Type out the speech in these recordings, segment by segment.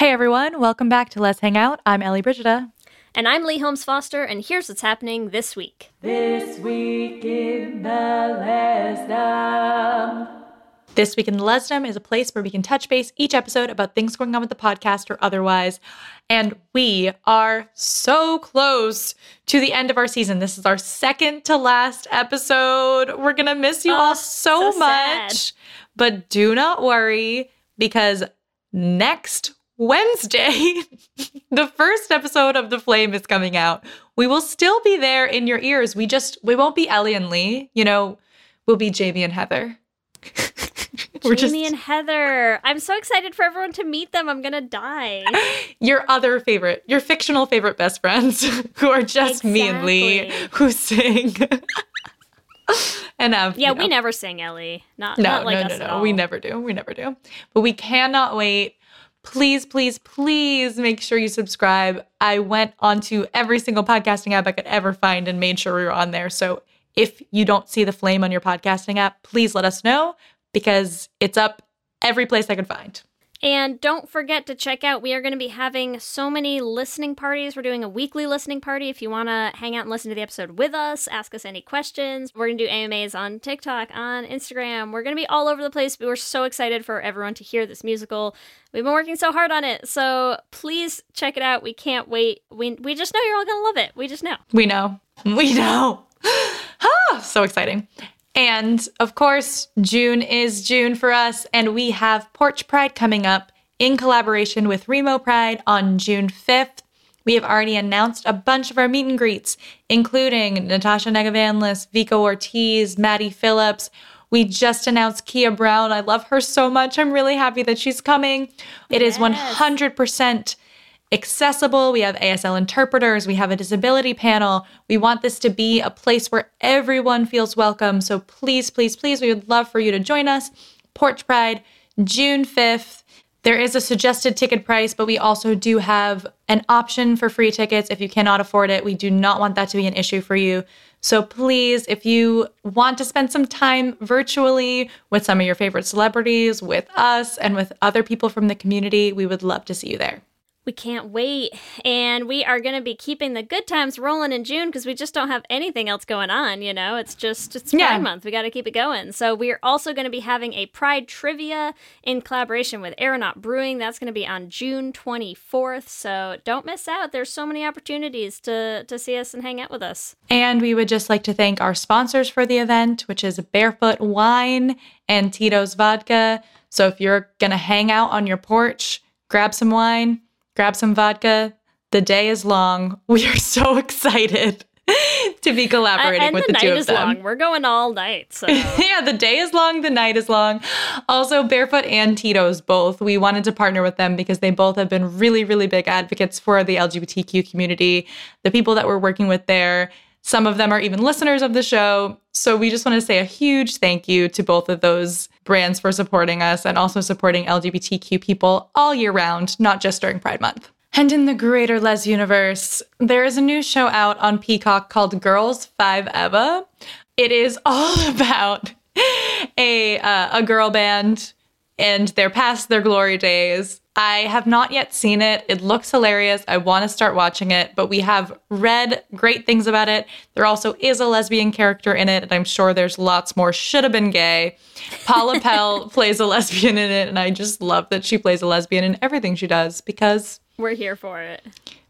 Hey everyone, welcome back to Lez Hang Out. I'm Ellie Brigida. And I'm Leigh Holmes Foster, and here's what's happening this week. This week in the Lesdom. This Week in the Lesdom is a place where we can touch base each episode about things going on with the podcast or otherwise. And we are so close to the end of our season. This is our second to last episode. We're going to miss you Oh, all so, so much. sad. But do not worry because next Wednesday, the first episode of The Flame is coming out. We will still be there in your ears. We just, we won't be Ellie and Leigh. You know, we'll be Jamie and Heather. We're just Jamie and Heather. I'm so excited for everyone to meet them. I'm gonna die. your other favorite, your fictional favorite best friends who are just me and Leigh who sing. and have, Yeah, you we know, never sing Ellie. Not No, not like no, us no, at no. all. We never do. We never do. But we cannot wait. Please, please, please make sure you subscribe. I went onto every single podcasting app I could ever find and made sure we were on there. So if you don't see the flame on your podcasting app, please let us know because it's up every place I could find. And don't forget to check out, we are going to be having so many listening parties. We're doing a weekly listening party. If you want to hang out and listen to the episode with us, ask us any questions. We're going to do AMAs on TikTok, on Instagram. We're going to be all over the place, but we're so excited for everyone to hear this musical. We've been working so hard on it. So please check it out. We can't wait. We, we just know you're all going to love it. We just know. We know. We know. ah, so exciting. And of course, June is June for us, and we have Porch Pride coming up in collaboration with Remo Pride on June 5th. We have already announced a bunch of our meet and greets, including Natasha Negovanlis, Vico Ortiz, Maddie Phillips. We just announced Kia Brown. I love her so much. I'm really happy that she's coming. It is Yes. 100% accessible. We have ASL interpreters. We have a disability panel. We want this to be a place where everyone feels welcome. So please, please, please, we would love for you to join us. Porch Pride, June 5th. There is a suggested ticket price, but we also do have an option for free tickets if you cannot afford it. We do not want that to be an issue for you. So please, if you want to spend some time virtually with some of your favorite celebrities, with us, and with other people from the community, we would love to see you there. We can't wait. And we are going to be keeping the good times rolling in June because we just don't have anything else going on, you know? It's just, it's Pride Yeah. Month. We got to keep it going. So we are also going to be having a Pride trivia in collaboration with Aeronaut Brewing. That's going to be on June 24th. So don't miss out. There's so many opportunities to, to see us and hang out with us. And we would just like to thank our sponsors for the event, which is Barefoot Wine and Tito's Vodka. So if you're going to hang out on your porch, grab some wine, grab some vodka. The day is long. We are so excited to be collaborating and with the the, two night of is them. long. We're going all night. So yeah, the day is long, the night is long. Also, Barefoot and Tito's both. We wanted to partner with them because they both have been really, really big advocates for the LGBTQ community, the people that we're working with there. Some of them are even listeners of the show. So we just want to say a huge thank you to both of those brands for supporting us and also supporting LGBTQ people all year round, not just during Pride Month. And in the greater Les universe, there is a new show out on Peacock called Girls Five Eva. It is all about a uh, a girl band and they're past their glory days. I have not yet seen it. It looks hilarious. I want to start watching it, but we have read great things about it. There also is a lesbian character in it, and I'm sure there's lots more should have been gay. Paula Pell plays a lesbian in it, and I just love that she plays a lesbian in everything she does because we're here for it.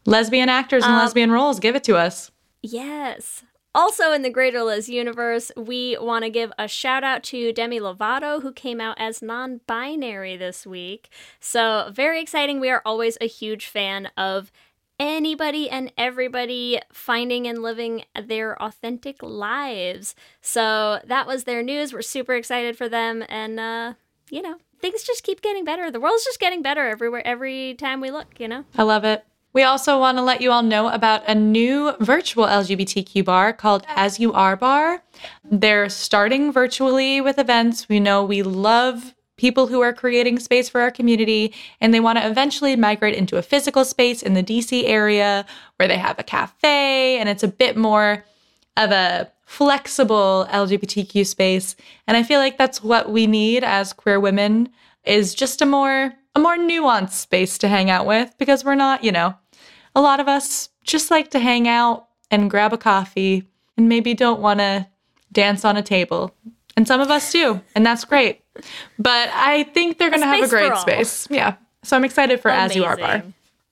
lesbian actors and um, lesbian roles give it to us. Yes. Also, in the Greater Liz universe, we want to give a shout out to Demi Lovato, who came out as non binary this week. So, very exciting. We are always a huge fan of anybody and everybody finding and living their authentic lives. So, that was their news. We're super excited for them. And, uh, you know, things just keep getting better. The world's just getting better everywhere, every time we look, you know? I love it. We also want to let you all know about a new virtual LGBTQ bar called As You Are Bar. They're starting virtually with events. We know we love people who are creating space for our community, and they want to eventually migrate into a physical space in the DC area where they have a cafe and it's a bit more of a flexible LGBTQ space. And I feel like that's what we need as queer women is just a more a more nuanced space to hang out with because we're not, you know, a lot of us just like to hang out and grab a coffee and maybe don't want to dance on a table. And some of us do, and that's great. But I think they're going to have a great space. Yeah. So I'm excited for As You Are Bar.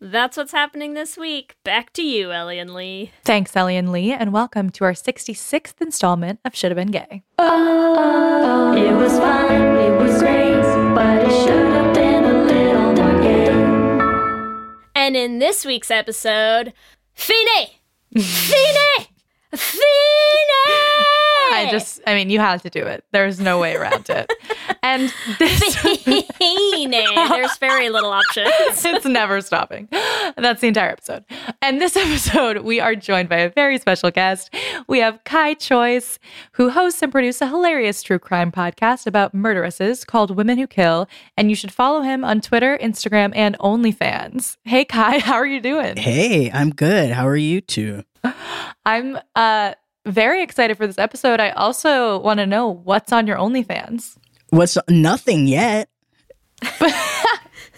That's what's happening this week. Back to you, Ellie and Leigh. Thanks, Ellie and Leigh, and welcome to our 66th installment of Should Have Been Gay. Oh, it was fun, it was great, but it should have And in this week's episode, Fine! Fine! Fine! I just, I mean, you had to do it. There's no way around it. And this, Fine! There's very little options. it's never stopping. That's the entire episode. And this episode, we are joined by a very special guest. We have Kai Choyce, who hosts and produces a hilarious true crime podcast about murderesses called Women Who Kill. And you should follow him on Twitter, Instagram, and OnlyFans. Hey, Kai, how are you doing? Hey, I'm good. How are you two? I'm uh, very excited for this episode. I also want to know what's on your OnlyFans. What's nothing yet?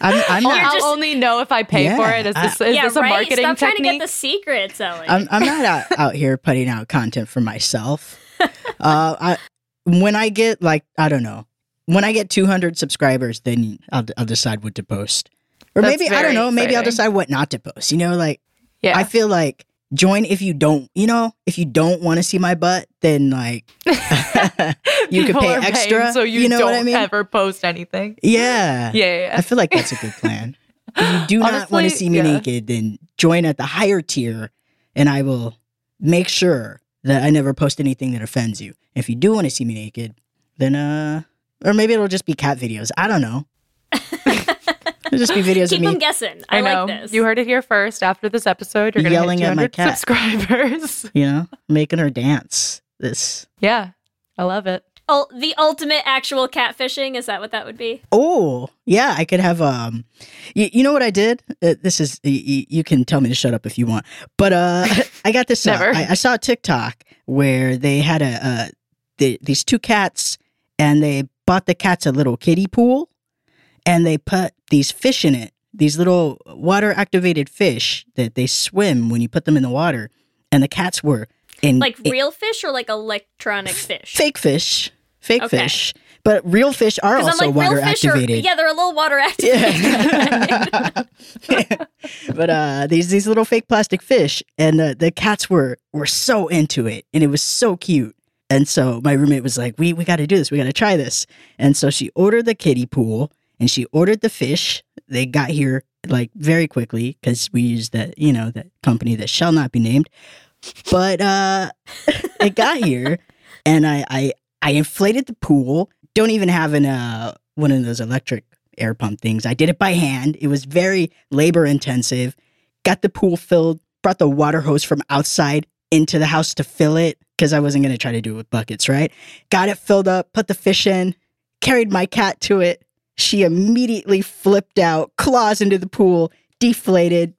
I'm, I'm I'll not. just- only know if I pay Yeah, for it. Is this, is yeah, this a right? marketing Stop trying to technique? get the secrets, Ellie. I'm, I'm not out, out here putting out content for myself. Uh, I when I get like I don't know when I get 200 subscribers, then I'll I'll decide what to post, or That's maybe I don't very know. Maybe I'll decide what not to post. You know, like yeah. I feel like join if you don't. You know, if you don't want to see my butt, then like you could pay extra. so you, you know don't what I mean? ever post anything. Yeah. Yeah, yeah, I feel like that's a good plan. If you do not want to see me yeah. naked, then join at the higher tier and I will make sure that I never post anything that offends you. If you do want to see me naked, then uh or maybe it'll just be cat videos. I don't know. It'll just be videos Keep of them me. guessing. I, I, know. like this. You heard it here first. After this episode, you're going to Yelling hit at my cat. subscribers. You know, making her dance. This. yeah, I love it. Ul- the ultimate actual catfishing. Is that what that would be? Oh, yeah, I could have um you, you know what I did? Uh, this is you, you can tell me to shut up if you want. But uh I got this uh, Never. I, I saw a TikTok where they had a uh the, these two cats and they bought the cats a little kiddie pool and they put these fish in it these little water activated fish that they swim when you put them in the water, and the cats were in Like real fish or like electronic fish? fake fish, fake Okay. fish. But real fish are also like, water fish are, activated. yeah, they're a little water activated. but uh, these these little fake plastic fish, and uh, the cats were were so into it, and it was so cute. And so my roommate was like, "We we got to do this. We got to try this." And so she ordered the kiddie pool, and she ordered the fish. They got here like very quickly because we used that you know that company that shall not be named. But uh, it got here, and I I I inflated the pool. Don't even have an uh one of those electric air pump things. I did it by hand. It was very labor intensive. Got the pool filled, brought the water hose from outside into the house to fill it because I wasn't going to try to do it with buckets, right? Got it filled up, put the fish in, carried my cat to it. She immediately flipped out, claws into the pool, deflated.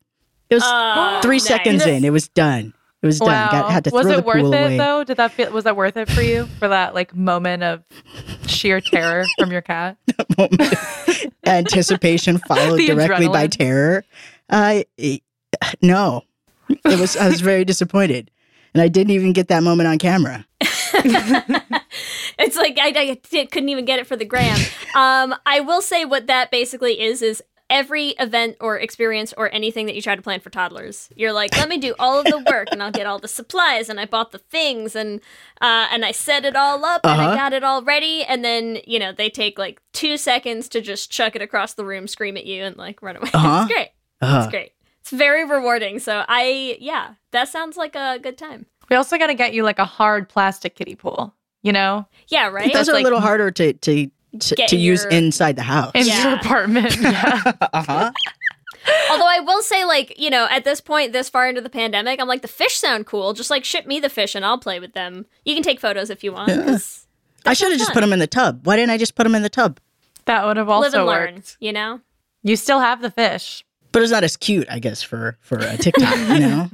It was Oh, three nice. seconds in. It was done. It was done. Got, had to was throw it the worth pool it away. though? Did that feel was that worth it for you for that like moment of sheer terror from your cat? that moment, Anticipation followed The directly by adrenaline. terror. Uh, no, it was. I was very disappointed, and I didn't even get that moment on camera. It's like I, I couldn't even get it for the gram. Um, I will say what that basically is is every event or experience or anything that you try to plan for toddlers. You're like, let me do all of the work and I'll get all the supplies and I bought the things and uh, and I set it all up and I Uh-huh. got it all ready and then you know they take like two seconds to just chuck it across the room, scream at you and like run away. Uh-huh. It's great. Uh, It's great. It's very rewarding. So I yeah, that sounds like a good time. We also got to get you like a hard plastic kiddie pool. You know, Yeah, right. those are like- a little harder to to to, Get to use inside the house. in Yeah. your apartment. Yeah. Uh huh. Although I will say, like, you know, at this point, this far into the pandemic, I'm like, the fish sound cool. Just like ship me the fish and I'll play with them. You can take photos if you want. 'cause I should have just fun. put them in the tub. Why didn't I just put them in the tub? that would have live also and learn, worked. you know? You still have the fish. But it's not as cute, I guess, for for a TikTok. you know,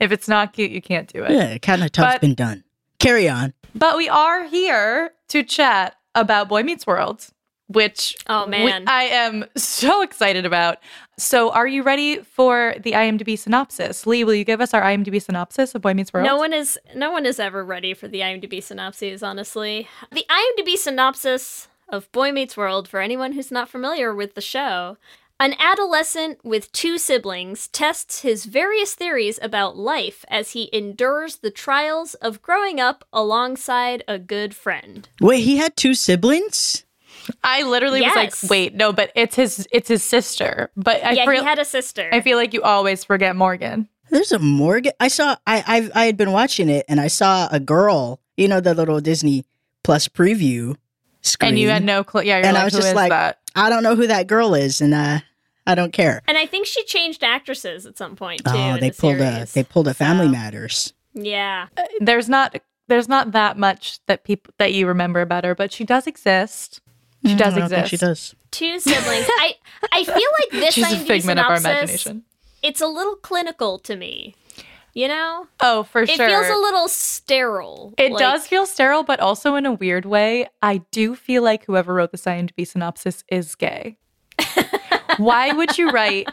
If it's not cute, you can't do it. yeah, cat in a tub's But- been done. Carry on. But we are here to chat about Boy Meets World, which Oh, we- man. I am so excited about. So, are you ready for the IMDb synopsis? Leigh, will you give us our IMDb synopsis of Boy Meets World? No one is no one is ever ready for the IMDb synopses, honestly. The IMDb synopsis of Boy Meets World, for anyone who's not familiar with the show, an adolescent with two siblings tests his various theories about life as he endures the trials of growing up alongside a good friend. Wait, he had two siblings. I literally Yes. was like, "Wait, no," but it's his it's his sister. But I yeah, feel, he had a sister. I feel like you always forget Morgan. There's a Morgan. I saw. I I I had been watching it, and I saw a girl. You know the little Disney Plus preview screen. And you had no clue. Yeah, you're And like, I was "Who just is like, that?" I don't know who that girl is, and uh, I don't care. and I think she changed actresses at some point too. Oh, they the pulled a they pulled a Family So- Matters. Yeah. There's not there's not that much that people that you remember about her, but she does exist. She does Mm, I don't think exist. she does. Two siblings. I I feel like this She's a IMDb figment of our imagination. It's a little clinical to me. You know? Oh, for It sure. It feels a little sterile. It Like, does feel sterile, but also in a weird way. I do feel like whoever wrote the IMDb synopsis is gay. Why would you write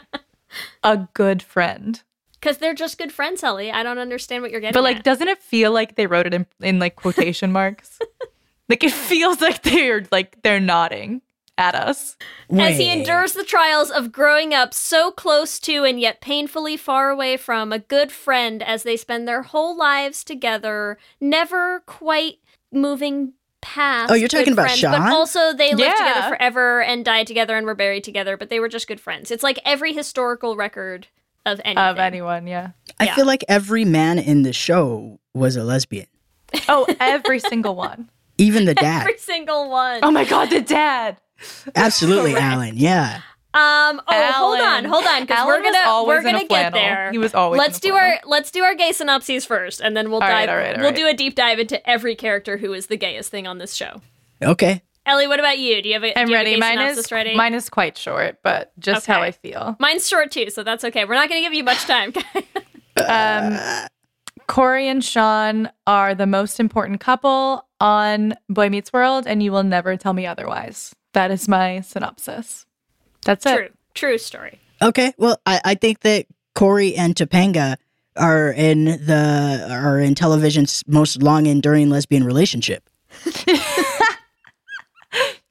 a good friend? Because they're just good friends, Ellie. I don't understand what you're getting But like, at. doesn't it feel like they wrote it in, in like quotation marks? like it feels like they're like they're nodding at us. As he endures the trials of growing up so close to and yet painfully far away from a good friend as they spend their whole lives together, never quite moving past. Oh, you're talking about friends, Shawn? But also, they lived Yeah. together forever and died together and were buried together, but they were just good friends. It's like every historical record of anything. Of anyone, yeah. I Yeah. feel like every man in the show was a lesbian, Oh, every single one. even the dad. Every single one. Oh my god, the dad. Absolutely, Alan. Yeah. Um. Oh, hold on, hold on, because we're gonna always we're gonna get there. He was always Let's a do our let's do our gay synopses first, and then we'll All right, dive. all right, all we'll right. do a deep dive into every character who is the gayest thing on this show. Okay. Ellie, what about you? Do you have a? I'm do you have a ready. gay Mine is ready. mine is quite short, but just how I feel. Mine's short too, so that's okay. We're not going to give you much time. Um, Cory and Shawn are the most important couple on Boy Meets World, and you will never tell me otherwise. That is my synopsis. That's it. True. True story. Okay, well, I, I think that Cory and Topanga are in the are in television's most long enduring lesbian relationship.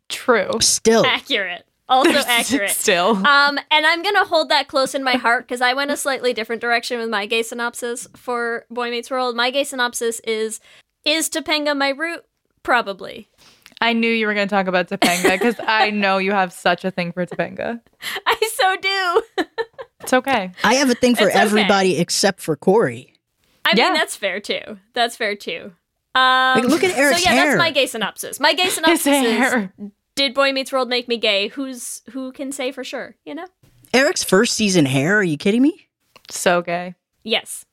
True. Still, Accurate. Also accurate. Still. Um, and I'm gonna hold that close in my heart because I went a slightly different direction with my gay synopsis for Boy Meets World. My gay synopsis is: Is Topanga my root? Probably. I knew you were going to talk about Topanga because I know you have such a thing for Topanga. I so do. It's okay. I have a thing for It's okay. everybody except for Cory. I Yeah. mean, that's fair too. That's fair too. Um, Like, look at Eric's hair. So yeah, hair. that's my gay synopsis. My gay His synopsis is: hair. Did Boy Meets World make me gay? Who's who can say for sure? You know? Eric's first season hair. Are you kidding me? So gay. Yes.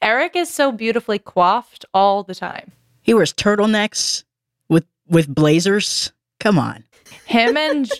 Eric is so beautifully coiffed all the time. He wears turtlenecks with with blazers. Come on. Him and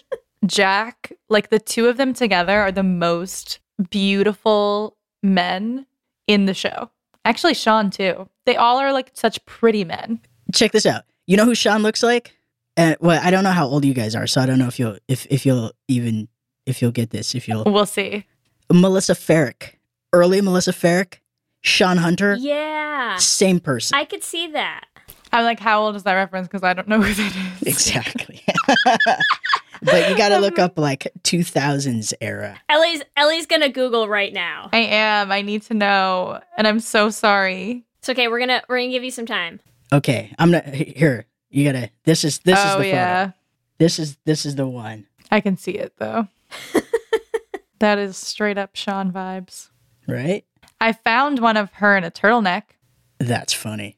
Jack, like the two of them together, are the most beautiful men in the show. Actually, Shawn too. They all are like such pretty men. Check this out. You know who Shawn looks like? Uh, well, I don't know how old you guys are, so I don't know if you'll if if you'll even if you'll get this. If you'll We'll see. Melissa Ferrick, early Melissa Ferrick, Shawn Hunter, Yeah. same person. I could see that. I'm like, how old is that reference? Because I don't know who that is. exactly. but you got to look up like 2000s era. Ellie's Ellie's gonna Google right now. I am. I need to know, and I'm so sorry. It's okay. We're gonna we're gonna give you some time. Okay, I'm not here. You gotta. This is this is oh the photo. yeah, This is this is the one, I can see it though. that is straight up Shawn vibes. right? I found one of her in a turtleneck, That's funny.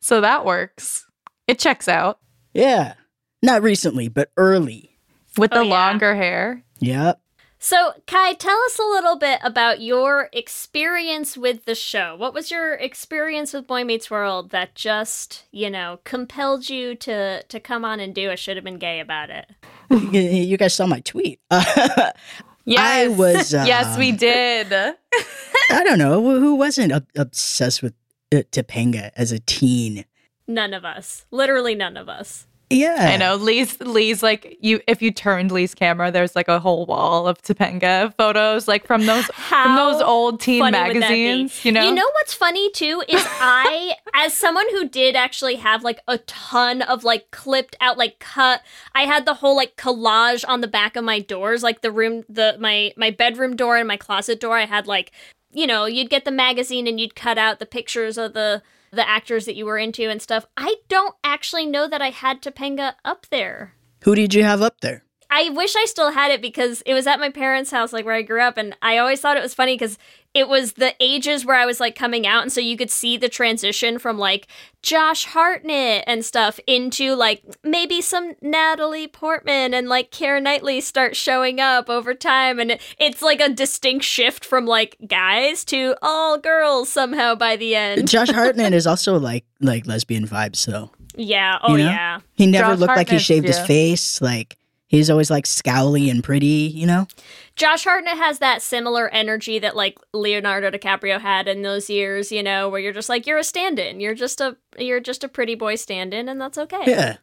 So that works. It checks out Yeah, not recently, but early. with Oh, the yeah. longer hair. Yep. So, Kai, tell us a little bit about your experience with the show. What was your experience with Boy Meets World that just, you know, compelled you to to come on and do a should have been gay about it? you, you guys saw my tweet. Yes, I was, yes, we um, did. I don't know who who wasn't obsessed with Uh, Topanga as a teen. None of us. Literally none of us. Yeah, I know Leigh's Leigh's like you. If you turned Leigh's camera, there's like a whole wall of Topanga photos, like from those from those old teen funny would that be? magazines. You know, You know what's funny too is I, as someone who did actually have like a ton of like clipped out, like cut. I had the whole like collage on the back of my doors, like the room, the my my bedroom door and my closet door. I had like, you know, you'd get the magazine and you'd cut out the pictures of the the actors that you were into and stuff. I don't actually know that I had Topanga up there. Who did you have up there? I wish I still had it because it was at my parents' house, like where I grew up, and I always thought it was funny because it was the ages where I was like coming out, and so you could see the transition from like Josh Hartnett and stuff into like maybe some Natalie Portman and like Keira Knightley start showing up over time, and it, it's like a distinct shift from like guys to all girls somehow by the end. Josh Hartnett is also like like lesbian vibes though. Yeah, oh You know? yeah. He never Josh looked like he Hartnett's- shaved his face. Like he's always like scowly and pretty. You know. Josh Hartnett has that similar energy that like Leonardo DiCaprio had in those years, you know, where you're just like you're a stand-in. You're just a you're just a pretty boy stand-in and that's okay. Yeah,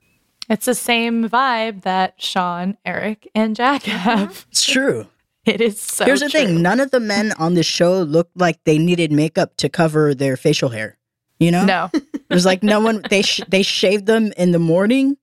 it's the same vibe that Shawn, Eric, and Jack mm-hmm. have. it's true. It is so. Here's the true. thing: none of the men on the show looked like they needed makeup to cover their facial hair. You know, No, it was like no one they sh- they shaved them in the morning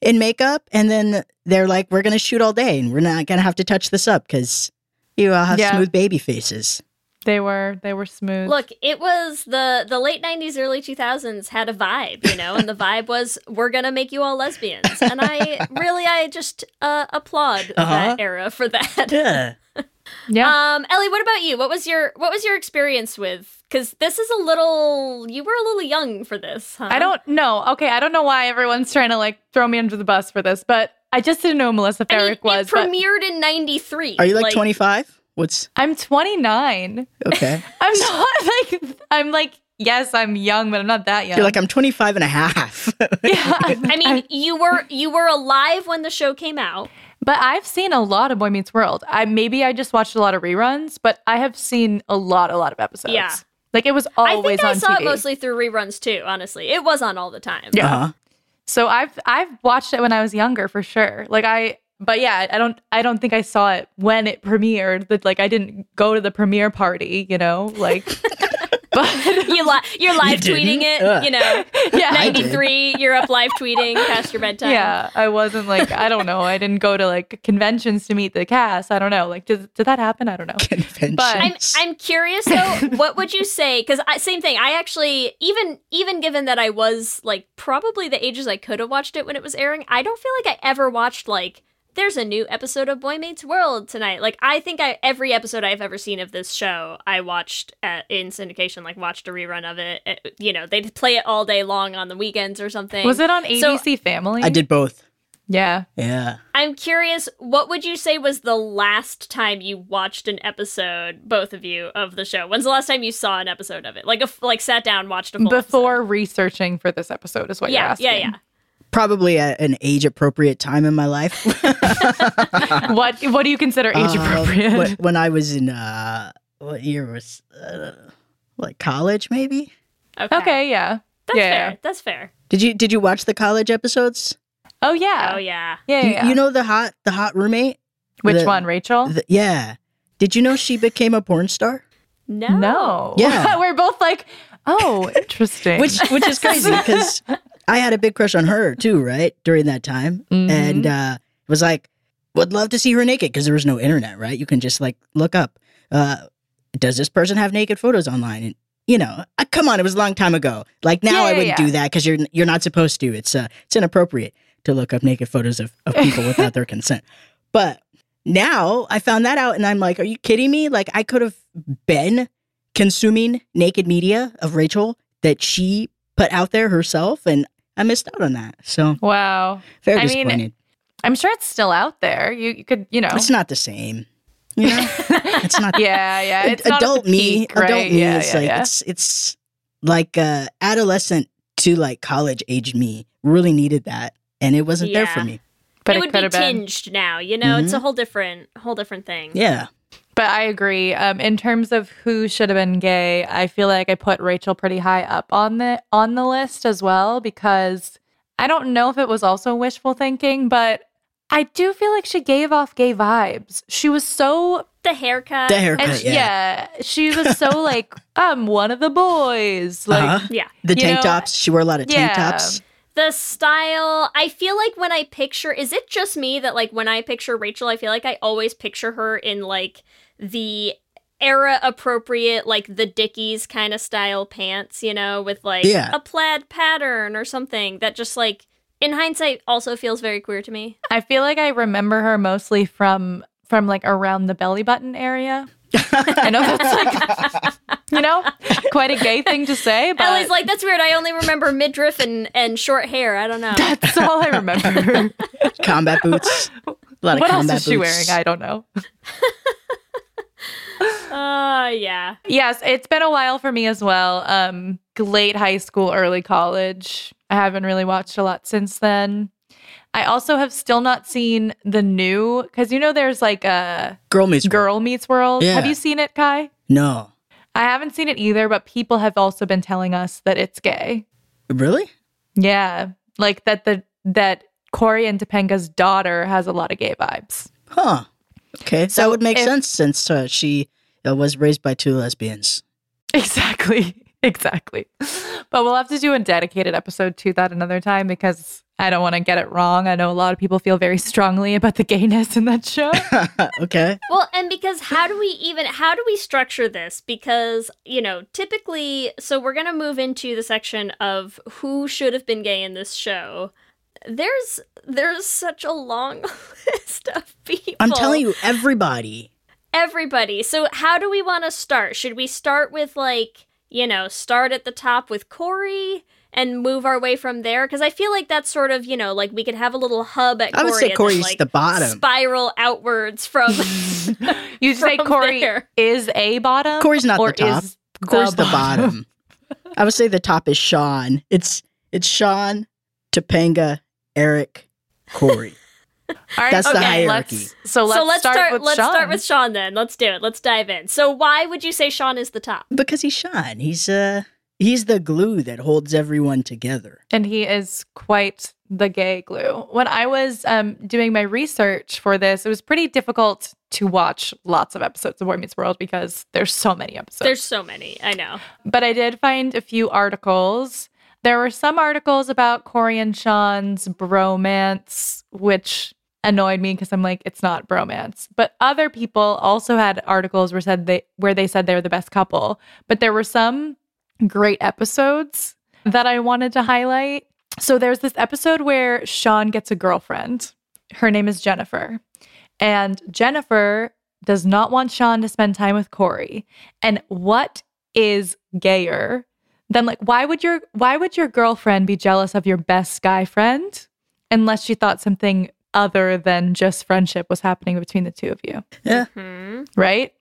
in makeup, and then they're like, "We're gonna shoot all day, and we're not gonna have to touch this up because you all have Yeah. smooth baby faces." they were they were smooth. Look, it was the the late 90s early 2000s had a vibe, you know, and the vibe was we're going to make you all lesbians. And I really I just uh, applaud Uh-huh. that era for that. Yeah, yeah. Um, Ellie, what about you? What was your what was your experience with? Because this is a little you were a little young for this. Huh? I don't know. Okay, I don't know why everyone's trying to like throw me under the bus for this, but I just didn't know who Melissa I mean, Ferrick was. it but premiered in '93. are you like twenty five? What's I'm 29. okay? I'm not like I'm like yes, I'm young, but I'm not that young. You're like I'm 25 and a half. yeah, I mean, you were you were alive when the show came out. But I've seen a lot of Boy Meets World. I maybe I just watched a lot of reruns, but I have seen a lot, a lot of episodes. Yeah. like it was always. I always think I on saw TV. it mostly through reruns too. Honestly, it was on all the time. Yeah. Uh-huh. So I've I've watched it when I was younger for sure. Like I but yeah, I don't I don't think I saw it when it premiered. That like I didn't go to the premiere party, you know? Like but You li- you're live didn't? tweeting it, Ugh. you know. yeah. 93, you're up live tweeting past your bedtime. Yeah, I wasn't like I don't know. I didn't go to like conventions to meet the cast. I don't know. Like did did that happen? I don't know. Conventions. But I'm I'm curious though. what would you say? Because same thing. I actually even even given that I was like probably the ages I could have watched it when it was airing. I don't feel like I ever watched like there's a new episode of Boy Meets World tonight. Like I think I every episode I've ever seen of this show I watched at, in syndication. Like watched a rerun of it. It- You know they'd play it all day long on the weekends or something. Was it on So- ABC Family? I did both. Yeah. Yeah. I'm curious, what would you say was the last time you watched an episode, both of you, of the show? When's the last time you saw an episode of it? Like a f- like sat down, watched a full Before researching for this episode is what episode? you're Yeah, asking. yeah, yeah. Probably at an age appropriate time in my life. what what do you consider age Um, appropriate? when, when I was in uh what year was uh, like college maybe? Okay. okay, yeah. That's yeah. fair. That's fair. Did you did you watch the college episodes? Oh yeah. Oh yeah. Yeah, You, yeah. you know the hot the hot roommate? Which the- one, Rachel? The- yeah. Did you know she became a porn star? No. no. Yeah. We're both like, oh, interesting. Which which is crazy because I had a big crush on her too, right? During that time. Mhm. And uh it was like would love to see her naked because there was no internet, right? You can just like look up uh does this person have naked photos online? And you know, uh, come on, it was a long time ago. Like now Yeah, I wouldn't yeah. do that because you're you're not supposed to. It's uh it's inappropriate to look up naked photos of, of people without their consent. But now I found that out and I'm like, are you kidding me? Like I could have been consuming naked media of Rachel that she put out there herself and I missed out on that. So wow. very I mean, disappointed. I'm sure it's still out there. You, you could, you know. it's not the same. You know? it's not yeah, yeah. It's adult the me peak, right? adult me yeah, is yeah, like yeah. it's it's like uh adolescent to like college age me really needed that and it wasn't there for me. but it it, would be have been. tinged now. You know, it's a whole different, whole different thing. Yeah. But I agree. Um, in terms of who should have been gay, I feel like I put Rachel pretty high up on the on the list as well because I don't know if it was also wishful thinking, but I do feel like she gave off gay vibes. She was so The haircut. The haircut, and she- yeah. yeah. she was so like I'm one of the boys. Like Uh-huh. Yeah. The tank know, tops, she wore a lot of tank yeah. tops. The style, I feel like when I picture, is it just me that like when I picture Rachel, I feel like I always picture her in like the era appropriate, like the Dickies kind of style pants, you know, with like Yeah. a plaid pattern or something that just like in hindsight also feels very queer to me. I feel like I remember her mostly from from like around the belly button area. I know that's like you know, quite a gay thing to say, but Ellie's like, that's weird. I only remember midriff and, and short hair. I don't know. that's all I remember. Combat boots. A lot of what else combat is she boots. wearing? I don't know. Uh, yeah. Yes, it's been a while for me as well. Um, late high school, early college. I haven't really watched a lot since then. I also have still not seen the new because you know there's like a Girl meets World. Girl Meets World. Yeah. Have you seen it, Kai? No. I haven't seen it either, but people have also been telling us that it's gay. Really? Yeah, like that the that Cory and Topanga's daughter has a lot of gay vibes. Huh. Okay. So that would make if- sense since uh, she uh, was raised by two lesbians. Exactly. Exactly. But we'll have to do a dedicated episode to that another time because I don't want to get it wrong. I know a lot of people feel very strongly about the gayness in that show. okay. Well, and because how do we even how do we structure this? Because, you know, typically so we're gonna move into the section of who should have been gay in this show. There's there's such a long list of people. I'm telling you, everybody. everybody. So how do we want to start? Should we start with like, you know, start at the top with Cory and move our way from there? Because I feel like that's sort of, you know, like we could have a little hub at I would Cory say and then, Cory's like, the bottom. Spiral outwards from You say From Cory there. is a bottom? Cory's not or the top. is Cory's the bottom. I would say the top is Shawn. It's it's Shawn, Topanga, Eric, Cory. All right, That's the okay, hierarchy. Let's, so let's, so let's start, start, with let's Shawn. start with Shawn then. Let's do it. Let's dive in. So why would you say Shawn is the top? because he's Shawn. He's uh he's the glue that holds everyone together. and he is quite the gay glue. When I was um, doing my research for this, it was pretty difficult to watch lots of episodes of Boy Meets World because there's so many episodes. There's so many. I know. but I did find a few articles. There were some articles about Cory and Shawn's bromance, which annoyed me because I'm like, it's not bromance. But other people also had articles where said they where they said they were the best couple. But there were some great episodes that I wanted to highlight. So there's this episode where Shawn gets a girlfriend. Her name is Jennifer. And Jennifer does not want Shawn to spend time with Cory. And what is gayer than like why would your why would your girlfriend be jealous of your best guy friend unless she thought something other than just friendship was happening between the two of you? Yeah. Hmm. right?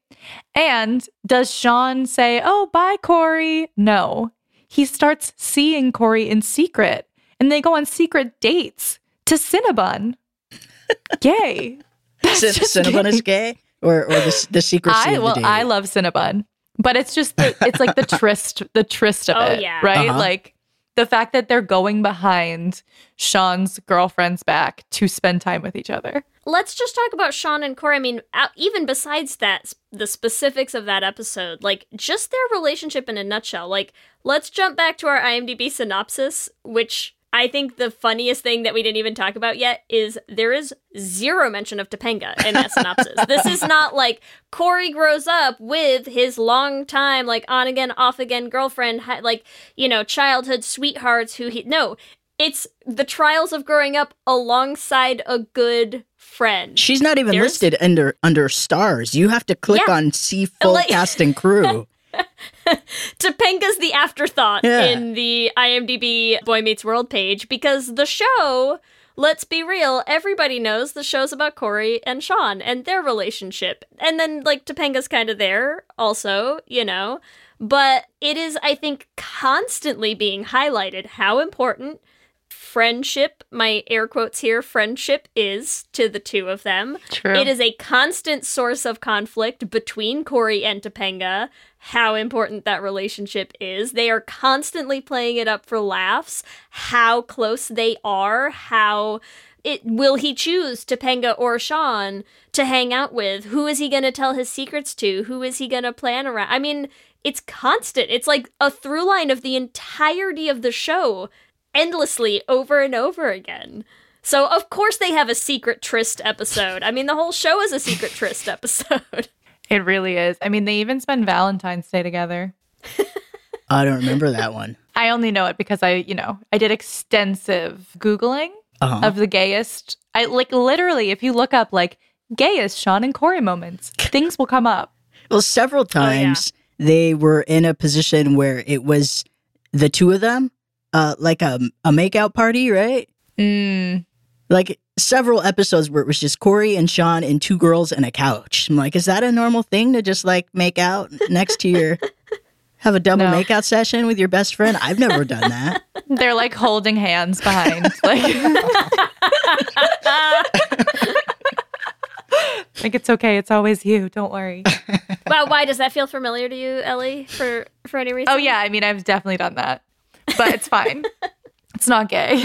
And does Shawn say, Oh, bye, Cory? No. He starts seeing Cory in secret and they go on secret dates to Cinnabon. Gay. That's Cin- just Cinnabon gay. is gay, or or the the secrecy I of well, date? I love Cinnabon, but it's just the, it's like the tryst, the tryst of Oh, it, yeah. right? Uh-huh. Like the fact that they're going behind Shawn's girlfriend's back to spend time with each other. Let's just talk about Shawn and Cory. I mean, even besides that, the specifics of that episode, like just their relationship in a nutshell. Like, let's jump back to our IMDb synopsis, which I think the funniest thing that we didn't even talk about yet is there is zero mention of Topanga in that synopsis. this is not like Cory grows up with his long time, like on again, off again girlfriend, like, you know, childhood sweethearts who he. No, it's the trials of growing up alongside a good friend. She's not even There's- listed under under stars. You have to click Yeah. on see full Like- cast and crew. Topanga's the afterthought Yeah. in the IMDb Boy Meets World page because the show, let's be real, everybody knows the show's about Cory and Shawn and their relationship. And then, like, Topanga's kind of there also, you know. But it is, I think, constantly being highlighted how important friendship, my air quotes here, friendship is to the two of them. True. It is a constant source of conflict between Cory and Topanga, how important that relationship is. They are constantly playing it up for laughs, how close they are, how it will he choose Topanga or Shawn to hang out with? Who is he going to tell his secrets to? Who is he going to plan around? I mean, it's constant. It's like a through line of the entirety of the show endlessly over and over again. So of course they have a secret tryst episode. I mean the whole show is a secret tryst episode. It really is. I mean, they even spend Valentine's Day together. I don't remember that one. I only know it because I, you know, I did extensive Googling Uh-huh. of the gayest. I like literally, if you look up like gayest Shawn and Cory moments, things will come up. Well, several times they were in a position where it was the two of them, uh, like a a makeout party, right? Mm. Like several episodes where it was just Cory and Shawn and two girls and a couch. I'm like, is that a normal thing to just like make out next to your have a double No. makeout session with your best friend? I've never done that. They're like holding hands behind. Like, like it's okay. It's always you. Don't worry. wow, why does that feel familiar to you, Ellie? For for any reason? Oh yeah, I mean I've definitely done that, but it's fine. it's not gay.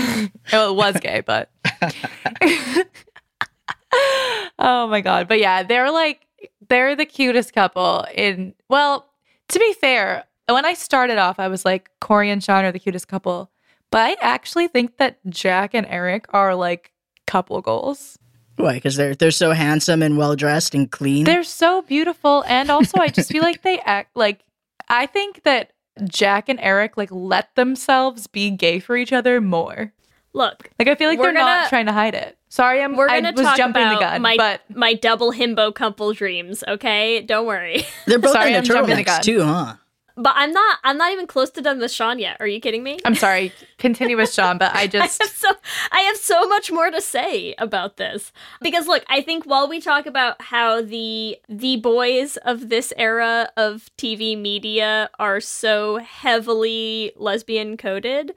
well, it was gay, but oh my god. But yeah, they're like they're the cutest couple. In well, to be fair, when I started off, I was like Cory and Shawn are the cutest couple, but I actually think that Jack and Eric are like couple goals. Why? Because they're they're so handsome and well dressed and clean. They're so beautiful, and also I just feel like they act like I think that Jack and Eric like let themselves be gay for each other more. Look, Like I feel like they're not gonna- trying to hide it. Sorry, I'm we're I gonna was talk jumping about the gun, my but my double himbo couple dreams. Okay, don't worry. They're both Sorry, in I'm the jumping the turtlenecks gun. too, huh? But I'm not. I'm not even close to done with Shawn yet. Are you kidding me? I'm sorry. Continue with Shawn, but I just. I just have so I have so much more to say about this because look, I think while we talk about how the the boys of this era of TV media are so heavily lesbian coded,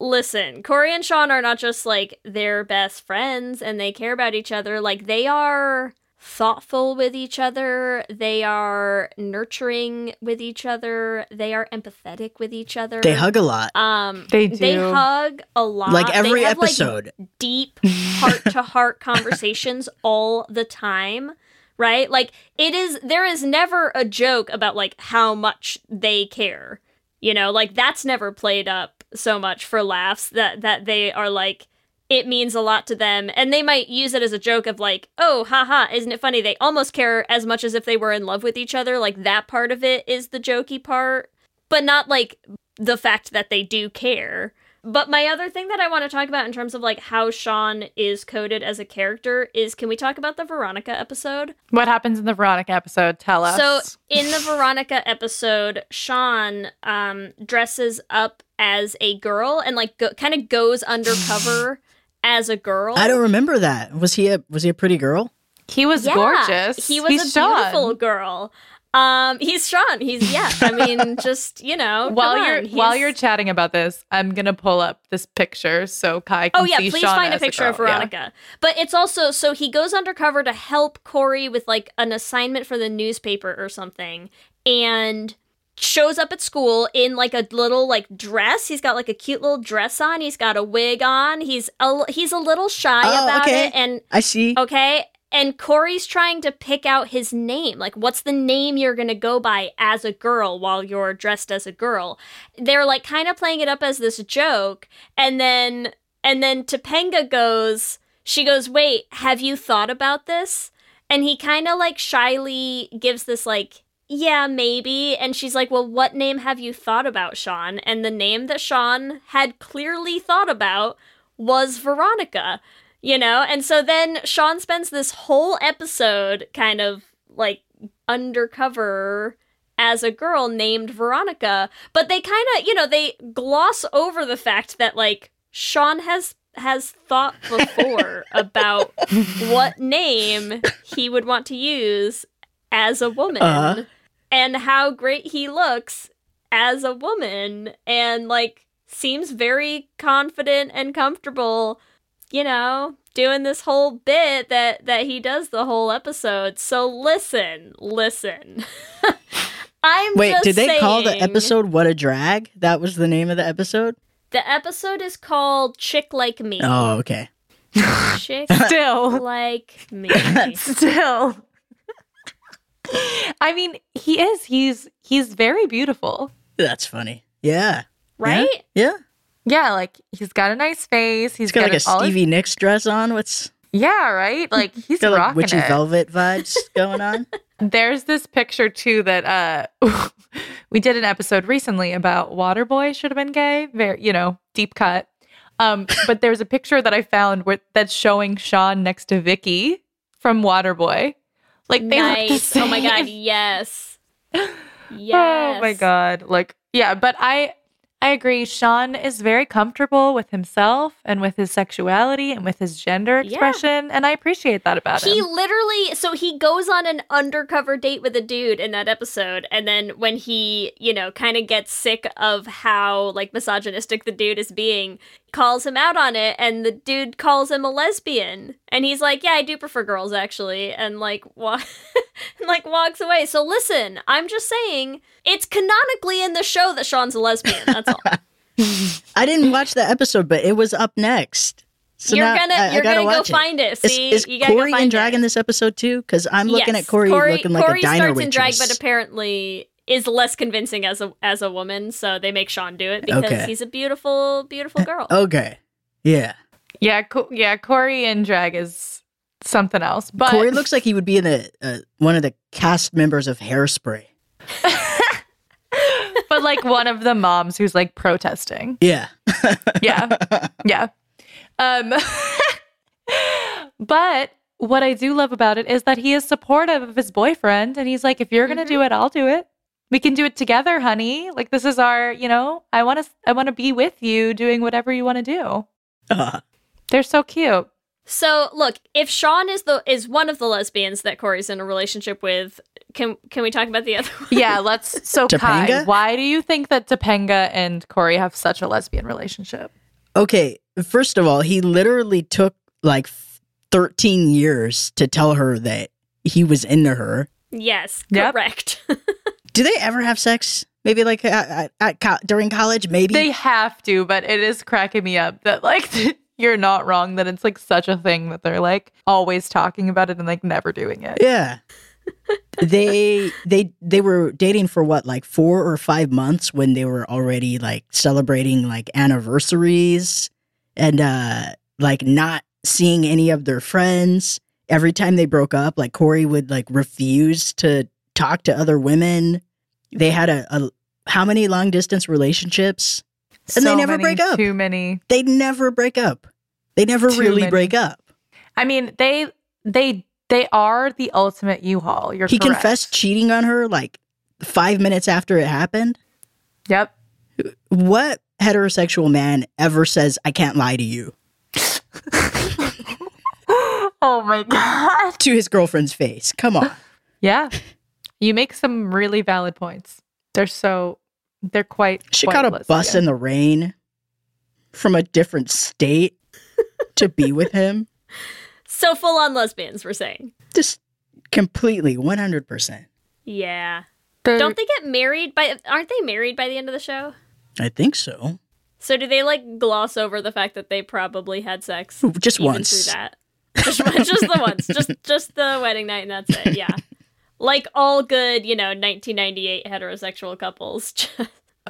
listen, Cory and Shawn are not just like their best friends and they care about each other, like they are thoughtful with each other. They are nurturing with each other. They are empathetic with each other. They hug a lot. Um, They They hug a lot. like They every have, like, episode. deep heart to heart conversations all the time right like it is there is never a joke about like how much they care you know like that's never played up so much for laughs that that they are like it means a lot to them and they might use it as a joke of like oh haha isn't it funny they almost care as much as if they were in love with each other like that part of it is the jokey part but not like the fact that they do care but my other thing that I want to talk about in terms of like how Shawn is coded as a character is can we talk about the Veronica episode? What happens in the Veronica episode? Tell us. So in the Veronica episode, Shawn um dresses up as a girl and like go- kind of goes undercover as a girl. I don't remember that. Was he a was he a pretty girl? he was yeah, gorgeous. He was He's a Shawn. beautiful girl. Um, he's Shawn. He's yeah. I mean, just you know, While you're on, while you're chatting about this, I'm gonna pull up this picture so Kai can Oh yeah, see please Shawn find a as picture of girl. Yeah. Veronica. But it's also so he goes undercover to help Cory with like an assignment for the newspaper or something, and shows up at school in like a little like dress. He's got like a cute little dress on. He's got a wig on. He's a he's a little shy Oh, about okay. it, and I see. Okay. And Cory's trying to pick out his name. Like, what's the name you're going to go by as a girl while you're dressed as a girl? They're like kind of playing it up as this joke. And then, and then Topanga goes, she goes, wait, have you thought about this? And he kind of like shyly gives this, like, yeah, maybe. And she's like, well, what name have you thought about, Shawn? And the name that Shawn had clearly thought about was Veronica you know and so then shawn spends this whole episode kind of like undercover as a girl named veronica but they kind of you know they gloss over the fact that like shawn has has thought before about what name he would want to use as a woman Uh-huh. And how great he looks as a woman and like seems very confident and comfortable you know, doing this whole bit that that he does the whole episode. So listen, listen. I'm Wait, just did they call the episode "What a Drag"? That was the name of the episode. The episode is called "Chick Like Me." Oh, okay. Chick Still, like me. still. I mean, he is. He's he's very beautiful. That's funny. Yeah. right? Yeah. Yeah, like he's got a nice face. He's He's got like a Stevie Nicks dress on. What's Yeah, right. Like he's got like rocking witchy it. velvet vibes going on? There's this picture too that uh we did an episode recently about Waterboy should have been gay. Very, you know, deep cut. Um, but there's a picture that I found where that's showing Shawn next to Vicky from Waterboy. Like they look the nice. Oh my god, yes. Yes. Oh my god. Like yeah, but I I agree. Shawn is very comfortable with himself and with his sexuality and with his gender Yeah. expression, and I appreciate that about He him. He literally, so he goes on an undercover date with a dude in that episode, and then when he, you know, kind of gets sick of how like misogynistic the dude is being, calls him out on it, and the dude calls him a lesbian, and he's like, "Yeah, I do prefer girls actually," and like, wa- and, like walks away. So listen, I'm just saying, it's canonically in the show that Shawn's a lesbian. That's all. I didn't watch the episode, but it was up next. So you're gonna, I- I you're gotta gonna go it. find it. Is, See, is you gotta go Cory find in drag it. in this episode too? Because I'm looking Yes, at Cory, looking like Cory a diner starts waitress. in drag, but apparently is less convincing as a as a woman. So they make Shawn do it because Okay. he's a beautiful, beautiful girl. okay, yeah. yeah, co- yeah, Cory and drag is something else. But Cory looks like he would be in the uh, one of the cast members of Hairspray. but like one of the moms who's like protesting. Yeah. Yeah. Yeah. Um but what I do love about it is that he is supportive of his boyfriend and he's like if you're going to do it, I'll do it. We can do it together, honey. Like this is our, you know, I want to I want to be with you doing whatever you want to do. Uh, They're so cute. So look, if Shawn is the is one of the lesbians that Cory's in a relationship with, can can we talk about the other one? Yeah, let's so Kai, why do you think that Topanga and Cory have such a lesbian relationship? okay, first of all, he literally took like 13 years to tell her that he was into her. Yes, Yep. correct. Do they ever have sex? Maybe like at, at, at during college? Maybe. They have to, but it is cracking me up that like you're not wrong that it's like such a thing that they're like always talking about it and like never doing it. yeah. they they they were dating for what like four or five months when they were already like celebrating like anniversaries and uh like not seeing any of their friends every time they broke up like cory would like refuse to talk to other women they had a, a how many long distance relationships And they never many, break up. Too many. they never break up they never really many. break up I mean, they they they are the ultimate U-Haul. You're he correct. confessed cheating on her like five minutes after it happened Yep. what heterosexual man ever says I can't lie to you Oh my god. to his girlfriend's face? Come on. Yeah. You make some really valid points. They're so they're quite She got a bus lesbian. in the rain from a different state to be with him. so full on lesbians, we're saying. Just completely 100%. Yeah. They're- Don't they get married by? Aren't they married by the end of the show? I think so. So do they like gloss over the fact that they probably had sex Just once. through that? Just, just the once, just just the wedding night, and that's it. Yeah, like all good, you know, 1998 heterosexual couples.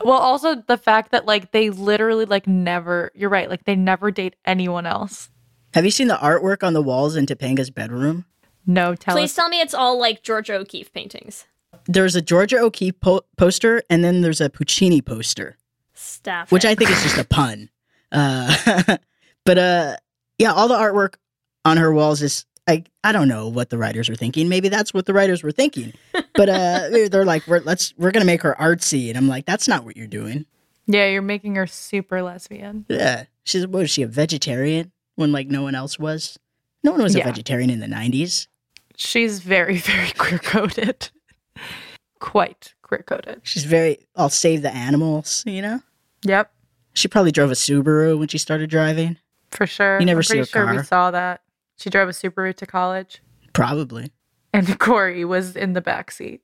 Well, also the fact that like they literally like never. You're right. Like they never date anyone else. Have you seen the artwork on the walls in Topanga's bedroom? No, tell Please us. tell me it's all like Georgia O'Keeffe paintings. There's a Georgia O'Keeffe po- poster and then there's a Puccini poster, Stuff. which it. I think is just a pun. Uh, but uh, yeah, all the artwork on her walls is I I don't know what the writers are thinking. Maybe that's what the writers were thinking. But uh, they're, like, we're let's we're gonna make her artsy, and I'm like, that's not what you're doing. Yeah, you're making her super lesbian. Yeah, she's what is she a vegetarian when like no one else was? No one was a vegetarian in the '90s. She's very, very queer coded. Quite queer coded. She's very I'll save the animals. You know, Yep, she probably drove a Subaru when she started driving. for sure. You never I'm see pretty her sure we saw that. She drove a Subaru to college, Probably. and Cory was in the back seat.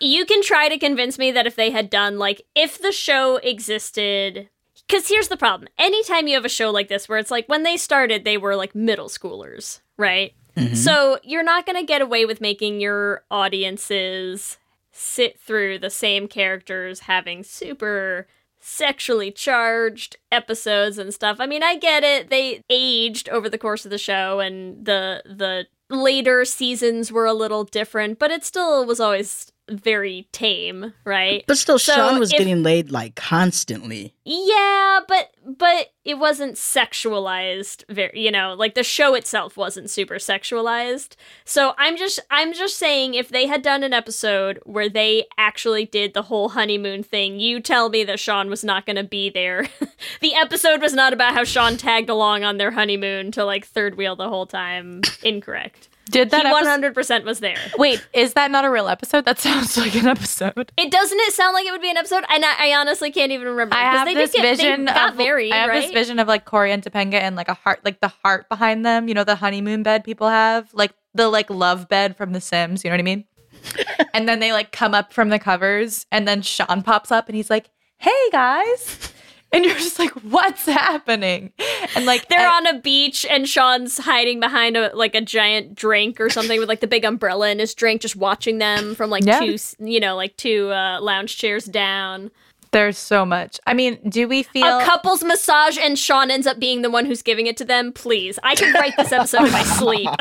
you can try to convince me that if they had done like if the show existed because here's the problem anytime you have a show like this where it's like when they started they were like middle schoolers right mm-hmm. so you're not going to get away with making your audiences sit through the same characters having super sexually charged episodes and stuff. I mean, I get it. They aged over the course of the show and the the later seasons were a little different, but it still was always very tame, right? But still, So Shawn was if- getting laid like constantly. Yeah, but but it wasn't sexualized very you know, like the show itself wasn't super sexualized. So I'm just I'm just saying if they had done an episode where they actually did the whole honeymoon thing, you tell me that Shawn was not going to be there. the episode was not about how Shawn tagged along on their honeymoon to like third wheel the whole time. Incorrect. Did that he 100% was there. Wait, is that not a real episode? That sounds like an episode. It doesn't it sound like it would be an episode? And I, I honestly can't even remember. I 'cause have they this get, vision they got of married, I have right? this vision of like Cory and Topanga and like a heart, like the heart behind them. You know, the honeymoon bed people have, like the like love bed from The Sims. You know what I mean? and then they like come up from the covers, and then Shawn pops up and he's like, "Hey guys," and you're just like, "What's happening?" And like They're I- on a beach and Shawn's hiding behind a like a giant drink or something with like the big umbrella in his drink, just watching them from like Yeah. two, you know, like two uh, lounge chairs down. there's so much. I mean, do we feel a couple's massage and Shawn ends up being the one who's giving it to them. Please, I can write this episode in my sleep.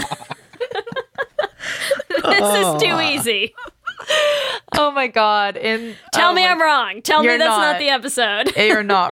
this is too easy. Oh my god! In Tell oh me my- I'm wrong. Tell me that's not. not. the episode. You're not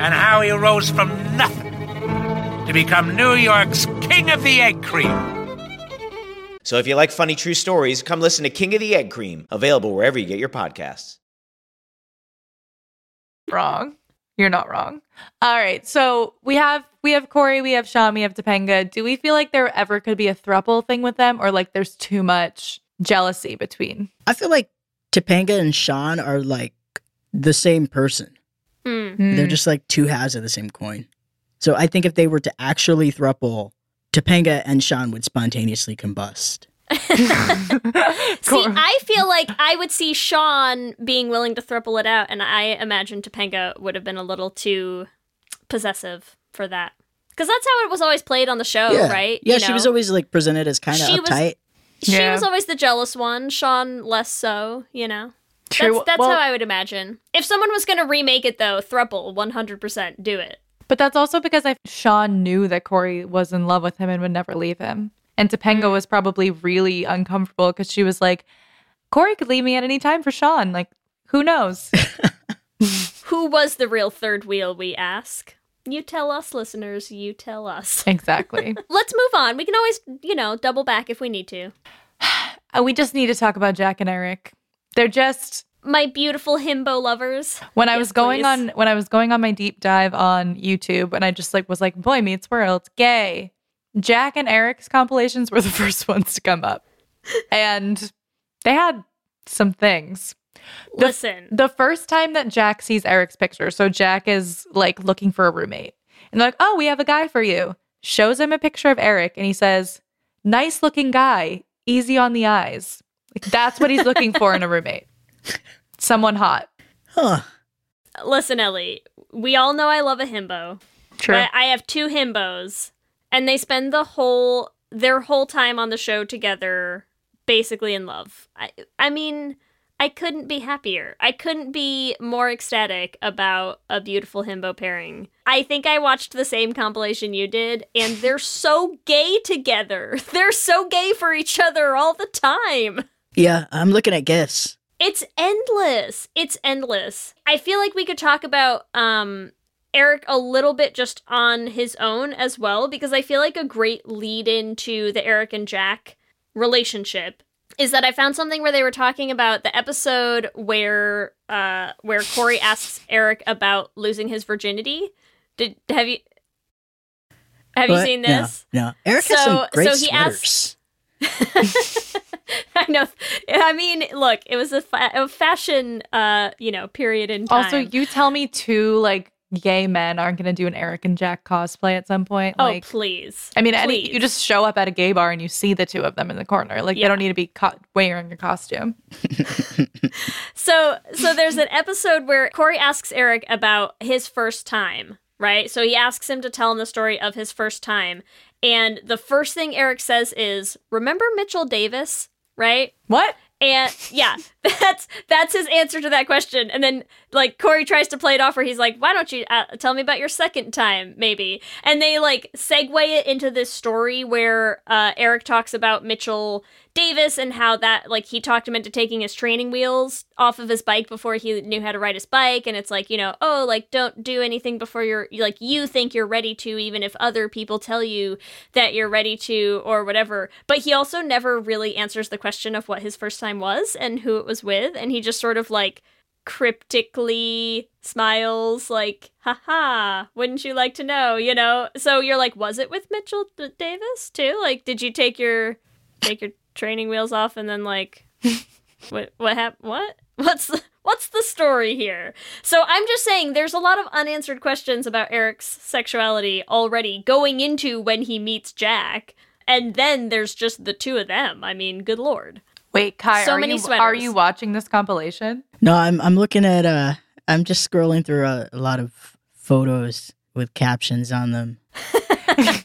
and how he rose from nothing to become New York's King of the Egg Cream. So if you like funny true stories, come listen to King of the Egg Cream, available wherever you get your podcasts. wrong. You're not wrong. All right. So we have we have Cory, we have Shawn, we have Topanga. Do we feel like there ever could be a thruple thing with them, or like there's too much jealousy between? I feel like Topanga and Shawn are like the same person. Hmm. They're just like two halves of the same coin. So I think if they were to actually thruple, Topanga and Shawn would spontaneously combust. See, I feel like I would see Shawn being willing to thruple it out, and I imagine Topanga would have been a little too possessive for that. Because that's how it was always played on the show, yeah. Right? Yeah, You she was always like presented as kind of She was- She Yeah. was always the jealous one. Shawn less so, you know. True. That's, that's Well- how I would imagine. If someone was going to remake it, though, thruple, 100% do it. But that's also because I Shawn knew that Cory was in love with him and would never leave him. And Topanga was probably really uncomfortable because she was like, Cory could leave me at any time for Shawn. Like, who knows? Who was the real third wheel, we ask? You tell us, listeners. You tell us. exactly. Let's move on. We can always, you know, double back if we need to. Uh, we just need to talk about Jack and Eric. They're just My beautiful himbo lovers. when I Yes, was going please. on when I was going on my deep dive on YouTube and I just like was like Boy Meets World, gay. Jack and Eric's compilations were the first ones to come up. And they had some things. The- Listen. The first time that Jack sees Eric's picture, so Jack is like looking for a roommate. And they're like, "Oh, we have a guy for you." Shows him a picture of Eric and he says, "Nice looking guy, easy on the eyes." Like that's what he's looking for in a roommate. Someone hot. Huh. Listen, Ellie, we all know I love a himbo. True. But I have two himbos, and they spend the whole their whole time on the show together, basically in love. I, I mean, I couldn't be happier. I couldn't be more ecstatic about a beautiful himbo pairing. I think I watched the same compilation you did, and they're so gay together. They're so gay for each other all the time. Yeah, I'm looking at gifts. It's endless. It's endless. I feel like we could talk about um Eric a little bit just on his own as well because I feel like a great lead into the Eric and Jack relationship is that I found something where they were talking about the episode where uh where Cory asks Eric about losing his virginity. Did have you have you seen this? No, Eric has some So- great so he sweaters. I know. I mean, look, it was a, fa- a fashion, uh, you know, period in time. Also, you tell me two like gay men aren't going to do an Eric and Jack cosplay at some point. oh, Like, please. I mean, any, you just show up at a gay bar and you see the two of them in the corner. Like, they Yeah. don't need to be co- wearing a costume. So, so there's an episode where Cory asks Eric about his first time, right? So he asks him to tell him the story of his first time, and the first thing Eric says is, "Remember Mitchell Davis?" Right? What? And yeah, that's that's his answer to that question. And then like Cory tries to play it off where he's like, "Why don't you uh, tell me about your second time, maybe?" And they like segue it into this story where uh, Eric talks about Mitchell Davis and how that like he talked him into taking his training wheels off of his bike before he knew how to ride his bike. And it's like you know oh like don't do anything before you're like you think you're ready to even if other people tell you that you're ready to or whatever. But he also never really answers the question of what his first time was and who it was with. And he just sort of like cryptically smiles like haha wouldn't you like to know? You know? So you're like was it with mitchell D- davis too? Like did you take your take your training wheels off and then like what what happened what what's the what's the story here so i'm just saying there's a lot of unanswered questions about eric's sexuality already going into when he meets jack and then there's just the two of them i mean good lord Wait, Kai, So are, many you, sweaters. are you watching this compilation? No, I'm I'm looking at uh I'm just scrolling through a, a lot of photos with captions on them.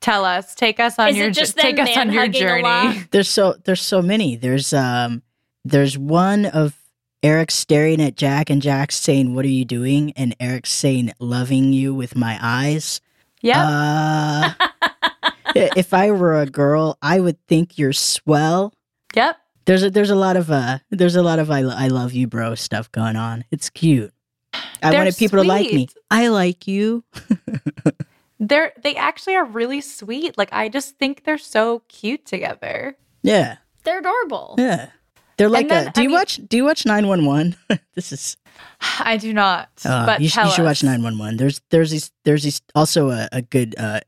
Tell us. Take us on Is it your just take us on your man-hugging a lot? journey. There's so there's so many. There's um there's one of Eric staring at Jack and Jack saying, "What are you doing?" and Eric saying, "Loving you with my eyes." Yeah. Uh, if I were a girl, I would think you're swell. Yep. There's a there's a lot of uh there's a lot of I, I love you bro stuff going on. It's cute. I They're wanted people to like me. I like you. They're they actually are really sweet. Like I just think they're so cute together. Yeah. they're adorable Yeah. They're like then, a, do I you mean- watch do you watch 911? this is I do not. uh, but you, sh- tell you should watch 911. There's there's these there's these also a, a good uh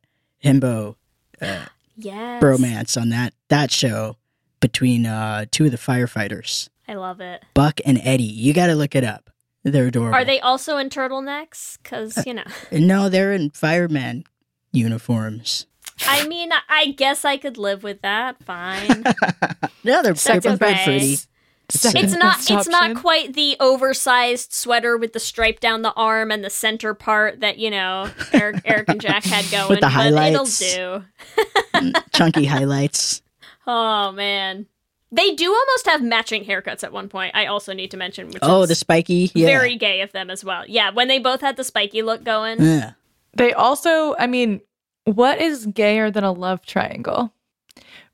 himbo uh yes bromance on that that show between uh two of the firefighters, i love it Buck and Eddie. You got to look it up. They're adorable. are they also in turtlenecks because uh, you know No, they're in fireman uniforms. I mean, I guess I could live with that. Fine. No, they're That's they're okay. pretty. Second it's not. best It's not quite the oversized sweater with the stripe down the arm and the center part that you know Eric, Eric and Jack had going. With the but highlights. it'll do. Mm, chunky highlights. Oh man, they do almost have matching haircuts at one point. I also need to mention, which Oh, is the spiky. Yeah. very gay of them as well. Yeah, when they both had the spiky look going. Yeah. They also, I mean, what is gayer than a love triangle?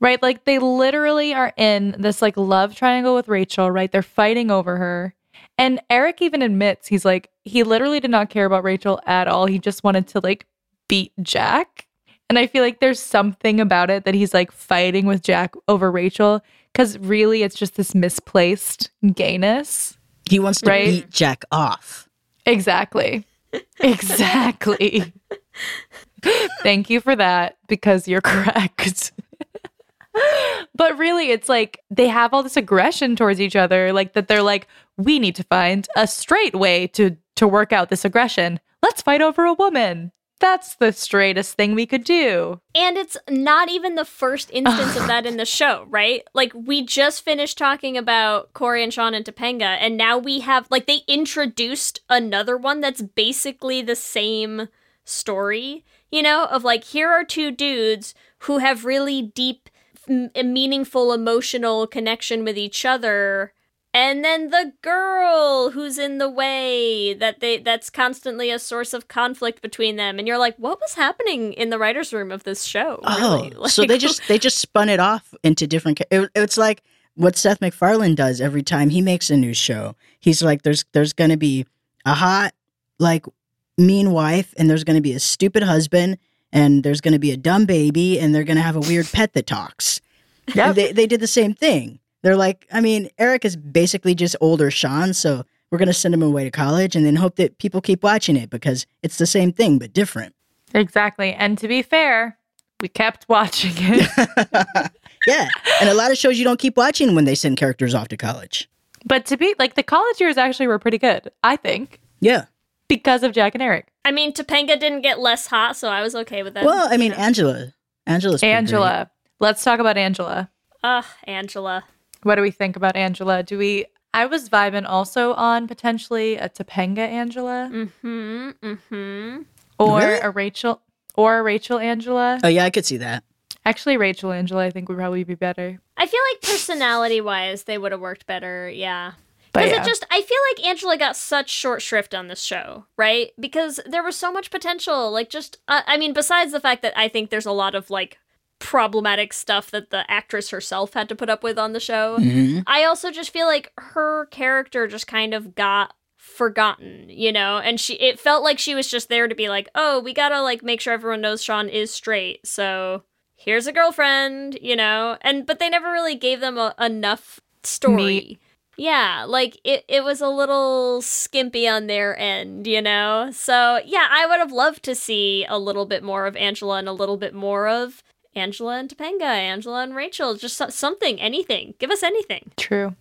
Right? Like they literally are in this like love triangle with Rachel, right? They're fighting over her. And Eric even admits he's like he literally did not care about Rachel at all. He just wanted to like beat Jack. And I feel like there's something about it that he's like fighting with Jack over Rachel cuz really it's just this misplaced gayness. He wants to Right. beat Jack off. Exactly. Exactly. Thank you for that because you're correct. but really, it's like they have all this aggression towards each other, like that they're like, we need to find a straight way to to work out this aggression. Let's fight over a woman. That's the straightest thing we could do. And it's not even the first instance of that in the show, right? Like we just finished talking about Cory and Shawn and Topanga, and now we have like they introduced another one that's basically the same story, you know, of like here are two dudes who have really deep, m- meaningful emotional connection with each other. And then the girl who's in the way that they that's constantly a source of conflict between them and you're like what was happening in the writers room of this show oh, really? Oh, so they just they just spun it off into different. It, it's like what Seth MacFarlane does every time he makes a new show. He's like, there's there's going to be a hot like mean wife, and there's going to be a stupid husband, and there's going to be a dumb baby, and they're going to have a weird pet that talks. yeah they they did the same thing. They're like, I mean, Eric is basically just older Shawn, so we're going to send him away to college, and then hope that people keep watching it because it's the same thing but different. Exactly. And to be fair, we kept watching it. Yeah, and a lot of shows you don't keep watching when they send characters off to college. but to be like the college years actually were pretty good, I think, Yeah. because of Jack and Eric. I mean Topanga didn't get less hot so I was okay with that. Well, I mean, Angela. Angela's pretty Angela. Let's talk about Angela. Ugh, Angela. What do we think about Angela? Do we I was vibing also on potentially a Topanga Angela Mm-hmm. Mm-hmm. or Really? a Rachel or a Rachel Angela. Oh yeah, I could see that. Actually, Rachel Angela, I think would probably be better. I feel like personality wise, they would have worked better. Yeah. But Because yeah. it just, I feel like Angela got such short shrift on this show, right? Because there was so much potential. Like, just, uh, I mean, besides the fact that I think there's a lot of like problematic stuff that the actress herself had to put up with on the show, Mhm. I also just feel like her character just kind of got forgotten, you know? And she, it felt like she was just there to be like, oh, we gotta like make sure everyone knows Shawn is straight. So here's a girlfriend, you know? And, but they never really gave them a, enough story. Meat. Yeah, like it, it was a little skimpy on their end, you know? So, yeah, I would have loved to see a little bit more of Angela and a little bit more of Angela and Topanga, Angela and Rachel. Just something, anything. Give us anything. True.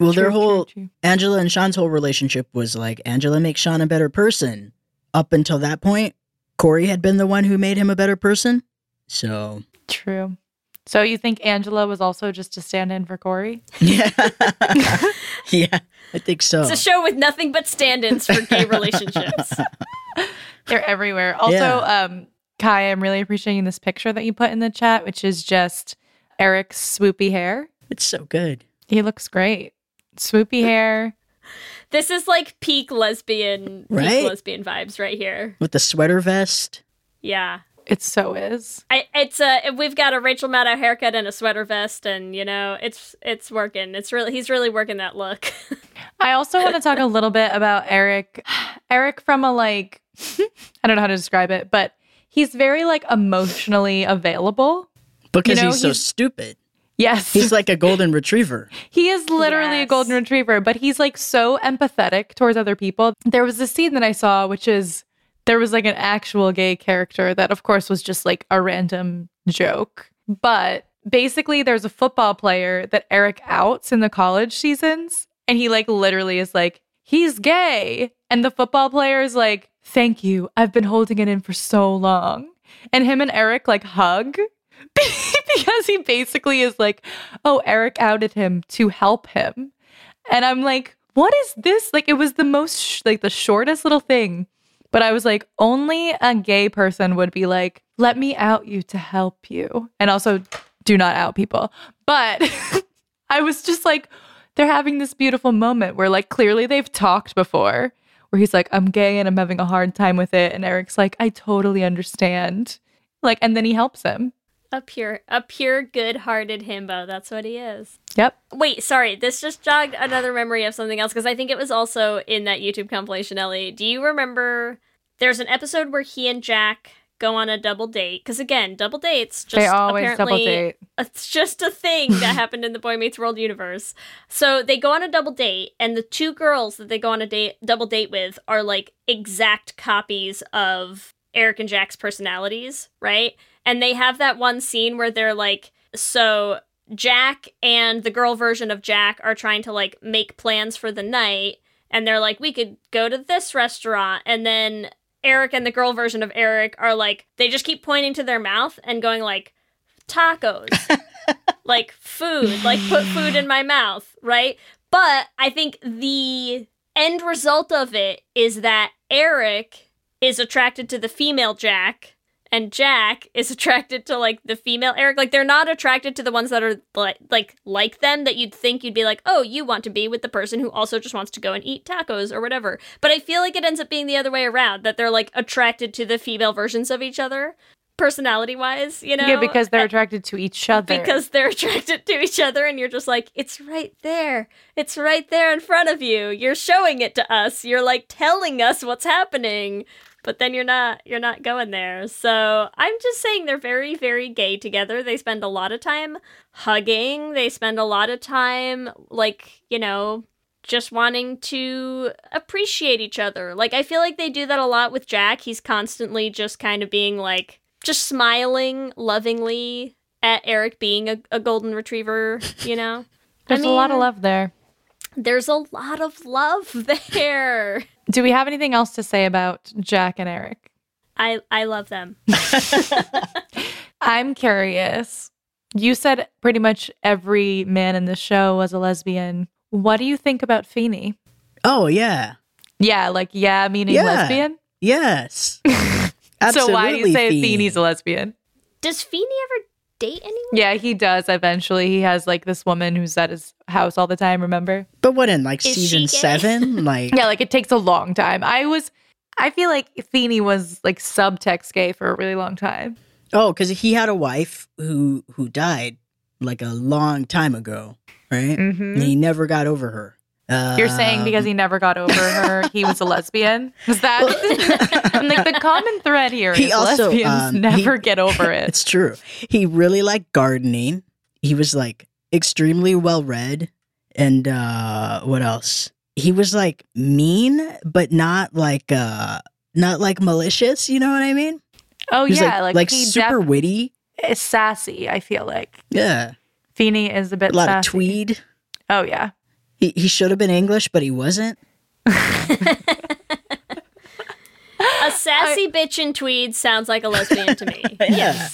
Well, their True, true, whole true. Angela and Shawn's whole relationship was like Angela makes Shawn a better person. Up until that point, Cory had been the one who made him a better person. So True. So you think Angela was also just a stand-in for Cory? yeah, yeah, I think so. It's a show with nothing but stand ins for gay relationships. They're everywhere. Also, Yeah. um, Kai, I'm really appreciating this picture that you put in the chat, which is just Eric's swoopy hair. It's so good. He looks great. Swoopy hair. This is like peak lesbian, Right? peak lesbian vibes right here. With the sweater vest. Yeah. It so is. I, it's a we've got a Rachel Maddow haircut and a sweater vest, and you know it's it's working. It's really he's really working that look. I also want to talk a little bit about Eric. Eric from a like I don't know how to describe it, but he's very like emotionally available. Because You know, he's so stupid. Yes. He's like a golden retriever. He is literally a golden retriever, but he's like so empathetic towards other people. There was a scene that I saw, which is there was like an actual gay character that, of course, was just like a random joke. But basically, there's a football player that Eric outs in the college seasons, and he like literally is like, he's gay. And the football player is like, thank you. I've been holding it in for so long. And him and Eric like hug because he basically is like, oh, Eric outed him to help him. And I'm like, what is this? Like, it was the most, sh- like, the shortest little thing. But I was like, only a gay person would be like, let me out you to help you. And also, do not out people. But I was just like, they're having this beautiful moment where, like, clearly they've talked before, where he's like, I'm gay and I'm having a hard time with it. And Eric's like, I totally understand. Like, and then he helps him. a pure a pure good hearted himbo. That's what he is. Yep. Wait, sorry. This just jogged another memory of something else because I think it was also in that YouTube compilation. Ellie, do you remember? There's an episode where he and Jack go on a double date. Because again, double dates just They always double apparently date. it's just a thing that happened in the Boy Meets World universe. So they go on a double date, and the two girls that they go on a date double date with are like exact copies of Eric and Jack's personalities, right? And they have that one scene where they're like, so Jack and the girl version of Jack are trying to like make plans for the night, and they're like, we could go to this restaurant, and then Eric and the girl version of Eric are like, they just keep pointing to their mouth and going like, tacos, like food, like put food in my mouth, right? But I think the end result of it is that Eric is attracted to the female Jack and Jack is attracted to like the female Eric. Like they're not attracted to the ones that are like like like them that you'd think you'd be like, "Oh, you want to be with the person who also just wants to go and eat tacos or whatever." But I feel like it ends up being the other way around that they're like attracted to the female versions of each other personality-wise, you know? yeah, because they're attracted to each other. because they're attracted to each other and you're just like it's right there it's right there in front of you you're showing it to us you're like telling us what's happening but then you're not you're not going there so i'm just saying they're very very gay together they spend a lot of time hugging they spend a lot of time like you know just wanting to appreciate each other like i feel like they do that a lot with jack he's constantly just kind of being like just smiling lovingly at Eric being a, a golden retriever, you know? There's a lot of love there. There's a lot of love there. Do we have anything else to say about Jack and Eric? I I love them. I'm curious. You said pretty much every man in the show was a lesbian. What do you think about Feeny? Oh yeah. Yeah, like yeah, meaning Yeah. lesbian. Yes. so why do you say Feeny. Feeny's a lesbian? Does Feeny ever date anyone? Yeah, he does eventually. He has like this woman who's at his house all the time, remember? But what in like Is season seven? Like Yeah, like it takes a long time. I was I feel like Feeny was like subtext gay for a really long time. oh, because he had a wife who who died like a long time ago, right? Mhm. And he never got over her. You're saying because he never got over her, he was a lesbian? Was that I'm like the common thread here? He also, lesbians um, never he- get over it. It's true. He really liked gardening. He was like extremely well read. And uh what else? He was like mean, but not like uh not like malicious, you know what I mean? Oh yeah, like, like, like super def- witty. sassy, I feel like. Yeah. Feeny is a bit A lot sassy. of tweed. Oh yeah. He he should have been English, but he wasn't. A sassy bitch in tweed sounds like a lesbian to me. Yeah.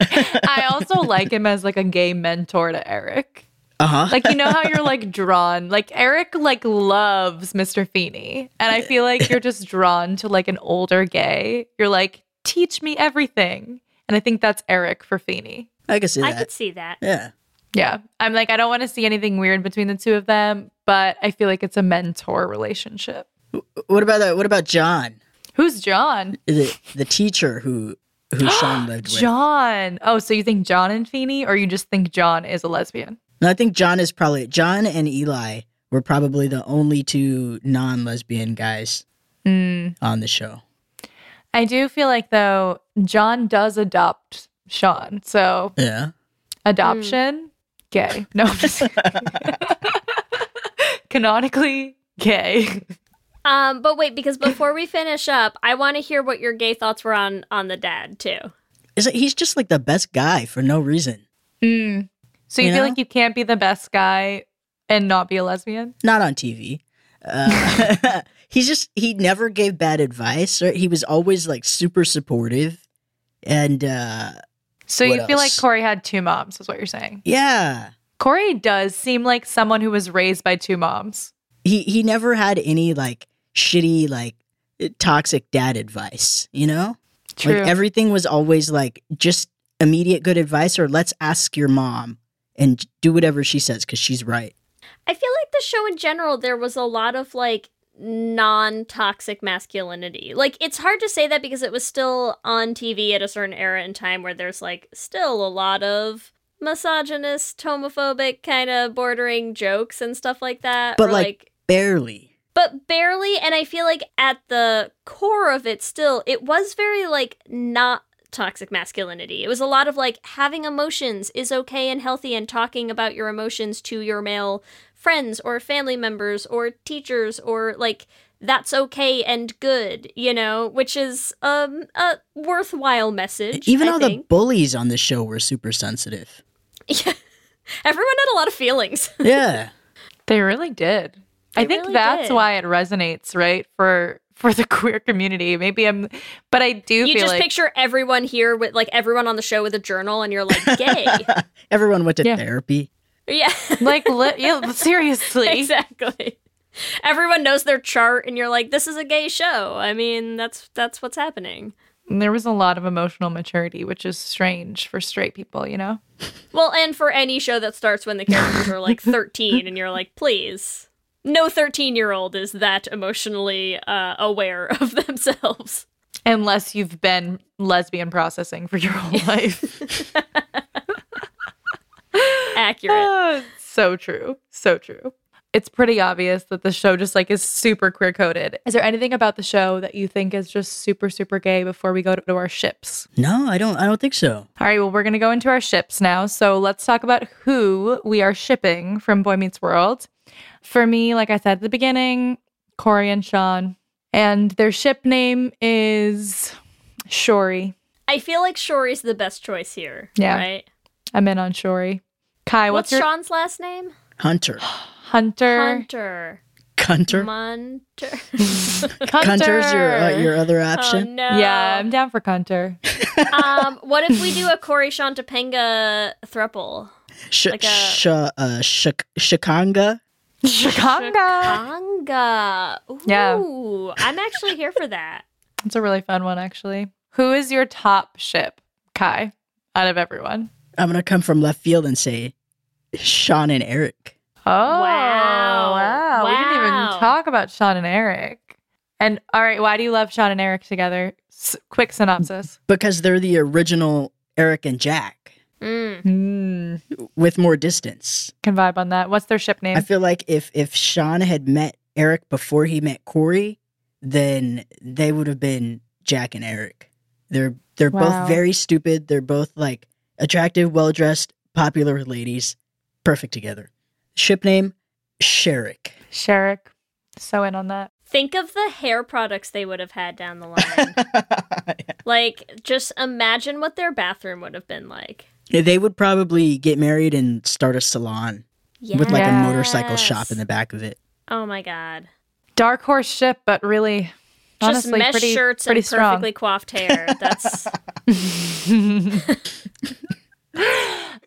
I also like him as like a gay mentor to Eric. Uh-huh. Like you know how you're like drawn, like Eric like loves Mr. Feeny, and I feel like you're just drawn to like an older gay. You're like, teach me everything, and I think that's Eric for Feeny. I can see that. I that. could see that. yeah. Yeah, I'm like I don't want to see anything weird between the two of them, but I feel like it's a mentor relationship. What about that? What about John? Who's John? The the teacher who who Shawn lived with. John. Oh, so you think John and Feeny, or you just think John is a lesbian? No, I think John is probably John and Eli were probably the only two non-lesbian guys Mm. on the show. I do feel like though John does adopt Shawn, so Yeah. adoption gay. No, I'm just canonically gay. Um, but wait, because before we finish up, I want to hear what your gay thoughts were on on the dad too. Is it, he's just like the best guy for no reason. Mm. So you, You feel know? like you can't be the best guy and not be a lesbian? Not on TV. Uh, he's just he never gave bad advice. Or he was always like super supportive, and uh, So What you feel like? Cory had two moms, is what you're saying. yeah, Cory does seem like someone who was raised by two moms. he he never had any like shitty like toxic dad advice. You know, True. Like everything was always like just immediate good advice, or let's ask your mom and do whatever she says because she's right. I feel like the show in general, there was a lot of like non toxic masculinity. Like, it's hard to say that because it was still on TV at a certain era in time where there's like still a lot of misogynist, homophobic, kind of bordering jokes and stuff like that. But or, like, barely. but barely and i feel like at the core of it still it was very like not toxic masculinity it was a lot of like having emotions is okay and healthy and talking about your emotions to your male friends or family members or teachers or like that's okay and good you know which is um a worthwhile message Even I all the bullies on the show were super sensitive. Yeah. everyone had a lot of feelings Yeah. They really did. I think really that's did. why it resonates, right? For for the queer community. Maybe I'm but I do you feel just like picture everyone here with like everyone on the show with a journal and you're like gay Everyone went to Yeah. therapy. Yeah like li- yeah, seriously. exactly. Everyone knows their chart, and you're like, "This is a gay show." I mean, that's that's what's happening. There was a lot of emotional maturity, which is strange for straight people, you know? Well, and for any show that starts when the characters are like 13, and you're like, "Please." No 13 year old is that emotionally uh, aware of themselves. Unless you've been lesbian processing for your whole life. Accurate. Ah, so true. So true. It's pretty obvious that the show just like is super queer coded. Is there anything about the show that you think is just super, super gay before we go to our ships? No, I don't. I don't think so. All right, well, we're going to go into our ships now. So let's talk about who we are shipping from Boy Meets World. For me, like I said at the beginning, Cory and Shawn. And their ship name is Shori. I feel like Shori's the best choice here. Yeah. Right? I'm in on Shori. Kai, What's, what's, your Shawn's last name? Hunter. Hunter? Hunter. Hunter. Munter. Hunter's your uh, your other Oh, option. no. Yeah, I'm down for Hunter. um, what if we do a Cory Shawn Topanga thruple? Sh- like a- sh- uh, shik- Shikanga. Chicago. Anga. Ooh, Yeah. I'm actually here for that. It's a really fun one, actually. Who is your top ship, Kai, out of everyone? I'm gonna come from left field and say Shawn and Eric. Oh, Wow. wow. We didn't even talk about Shawn and Eric. And all right, why do you love Shawn and Eric together? S- quick synopsis. Because they're the original Eric and Jack Mm. Mm, with more distance. can vibe on that. What's their ship name? I feel like if if Shawn had met Eric before he met Cory, then they would have been Jack and Eric. They're they're Wow. both very stupid. They're both like attractive, well dressed, popular ladies. Perfect together. Ship name Sherrick. Sherrick. So in on that. Think of the hair products they would have had down the line. Like, just imagine what their bathroom would have been like. Yeah, they would probably get married and start a salon with like a motorcycle shop in the back of it. Oh my god. Dark horse ship, but really, Just honestly, mesh pretty, shirts pretty and strong. perfectly coiffed hair. That's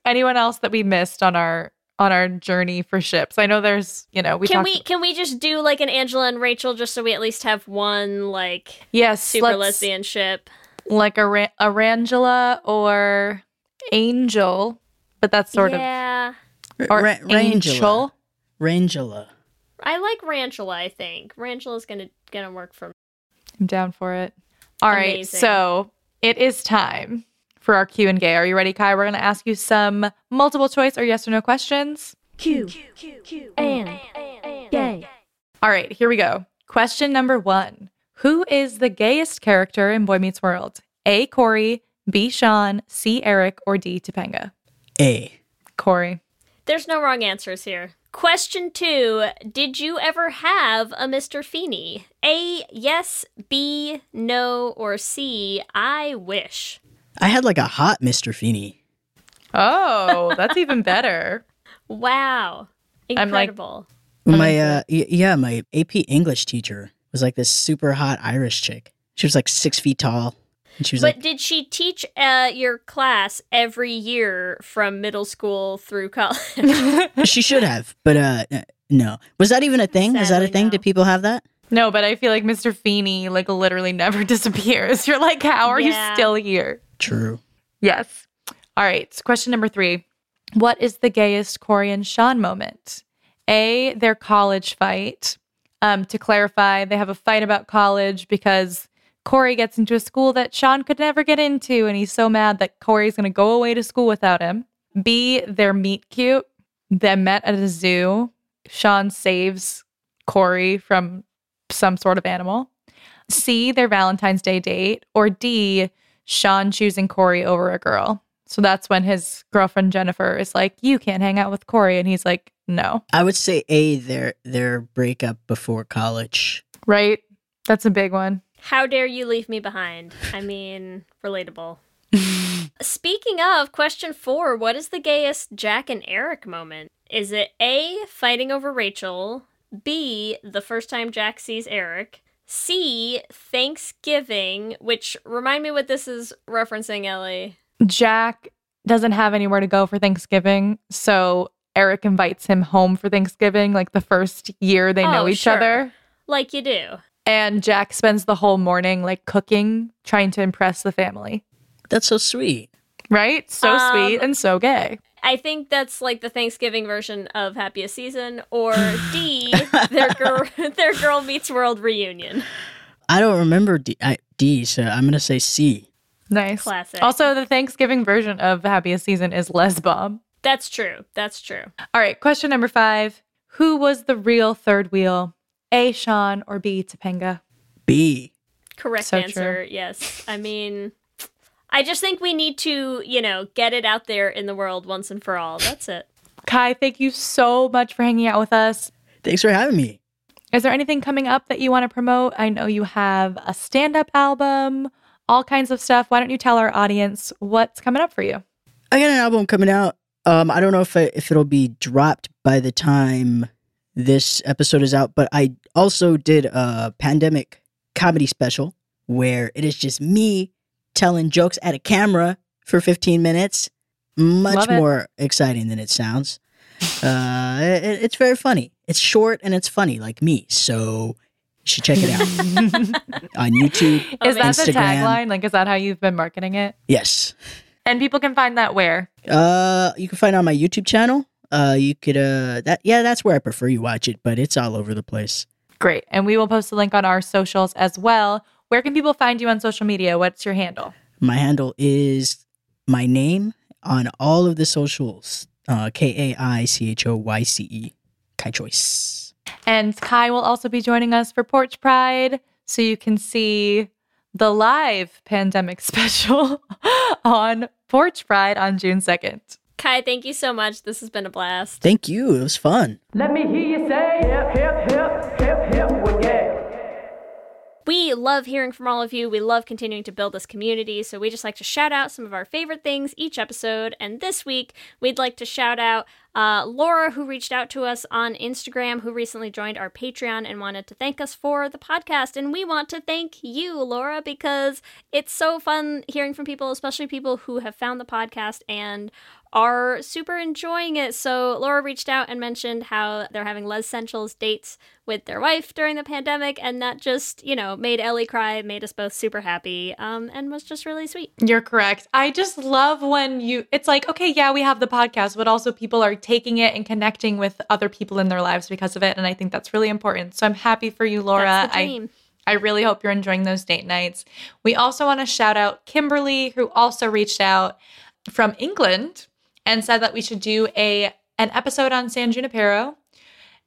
Anyone else that we missed on our on our journey for ships? I know there's, you know, we can talked. we can we just do like an Angela and Rachel just so we at least have one like yes, super let's- lesbian ship? like a Ra- Arangela or Angel, but that's sort yeah. of or Ra- Angel. Rangela. I like Rantula, I think. Rantula's gonna gonna work for me. I'm down for it. All right, Amazing. so it is time for our Q and Gay. Are you ready, Kai? We're going to ask you some multiple choice or yes or no questions. Q and gay. All right, here we go. Question number one Who is the gayest character in Boy Meets World? A. Cory, B. Shawn, C. Eric, or D. Topanga? A. Cory. There's no wrong answers here. Question two Did you ever have a Mr. Feeny? A, yes, B, no, or C, I wish. I had like a hot Mr. Feeny. Oh, that's even better. Wow. I'm like- Incredible. My uh yeah, my AP English teacher was like this super hot Irish chick. She was like six feet tall. And she was but like did she teach uh, your class every year from middle school through college? she should have, but uh no. Was that even a thing? Is that a Sadly, thing? Did people have that? No, but I feel like Mr. Feeny like literally never disappears. You're like, how are Yeah. you still here? True. Yes. All right. so question number three. What is the gayest Cory and Shawn moment? A, their college fight. Um, to clarify, they have a fight about college because Cory gets into a school that Shawn could never get into, and he's so mad that Cory's going to go away to school without him. B, their meet cute. They met at a zoo. Shawn saves Cory from some sort of animal. C, their Valentine's Day date. Or D, Shawn choosing Cory over a girl. So that's when his girlfriend Jennifer is like, You can't hang out with Cory. And he's like, No. I would say A their their breakup before college. Right? That's a big one. How dare you leave me behind? I mean, relatable. Speaking of, question four What is the gayest Jack and Eric moment? Is it A, fighting over Rachel? B, the first time Jack sees Eric? C, Thanksgiving, which remind me what this is referencing, Ellie. Jack doesn't have anywhere to go for Thanksgiving. So Eric invites him home for Thanksgiving, like the first year they know Oh, each sure. other. Like you do. And Jack spends the whole morning like cooking, trying to impress the family. That's so sweet. Right? So Um, sweet and so gay. I think that's like the Thanksgiving version of Happiest Season, or D, their girl, their girl meets world reunion. I don't remember D, I, D so I'm gonna say C. Nice. Classic. Also, the Thanksgiving version of Happiest Season is Les Bomb. That's true. That's true. All right, question number five. Who was the real third wheel? A. Shawn or B. Topanga? B. Correct So answer. Yes. I mean, I just think we need to, you know, get it out there in the world once and for all. That's it. Kai, thank you so much for hanging out with us. Thanks for having me. Is there anything coming up that you want to promote? I know you have a stand up album, all kinds of stuff. Why don't you tell our audience what's coming up for you? I got an album coming out. Um, I don't know if I, if it'll be dropped by the time this episode is out, but I also did a pandemic comedy special where it is just me telling jokes at a camera for 15 minutes. Much more exciting than it sounds. Uh, it, it's very funny. It's short and it's funny, like me. So you should check it out on YouTube. Is that the tagline? Like, is that how you've been marketing it? Yes. And people can find that where? Uh, you can find it on my YouTube channel. Uh, you could uh that yeah, that's where I prefer you watch it, but it's all over the place. Great. And we will post a link on our socials as well. Where can people find you on social media? What's your handle? My handle is my name on all of the socials. Uh, K A I C H O Y C E. Kai Choyce. And Kai will also be joining us for Porch Pride. So you can see the live pandemic special on Porch Pride on June 2nd. Kai, thank you so much. This has been a blast. Thank you. It was fun. Let me hear you say hip, hip, hip, hip, hip, well, yeah. We love hearing from all of you. We love continuing to build this community. So we just like to shout out some of our favorite things each episode. And this week, we'd like to shout out uh, Laura, who reached out to us on Instagram, who recently joined our Patreon and wanted to thank us for the podcast. And we want to thank you, Laura, because it's so fun hearing from people, especially people who have found the podcast and are super enjoying it. So Laura reached out and mentioned how they're having Les Essentials dates with their wife during the pandemic, and that just, you know, made Ellie cry, made us both super happy, um, and was just really sweet. You're correct. I just love when you, it's like, okay, yeah, we have the podcast, but also people are taking it and connecting with other people in their lives because of it. And I think that's really important. So I'm happy for you, Laura. I. I really hope you're enjoying those date nights. We also want to shout out Kimberly, who also reached out from England and said that we should do a an episode on San Junipero.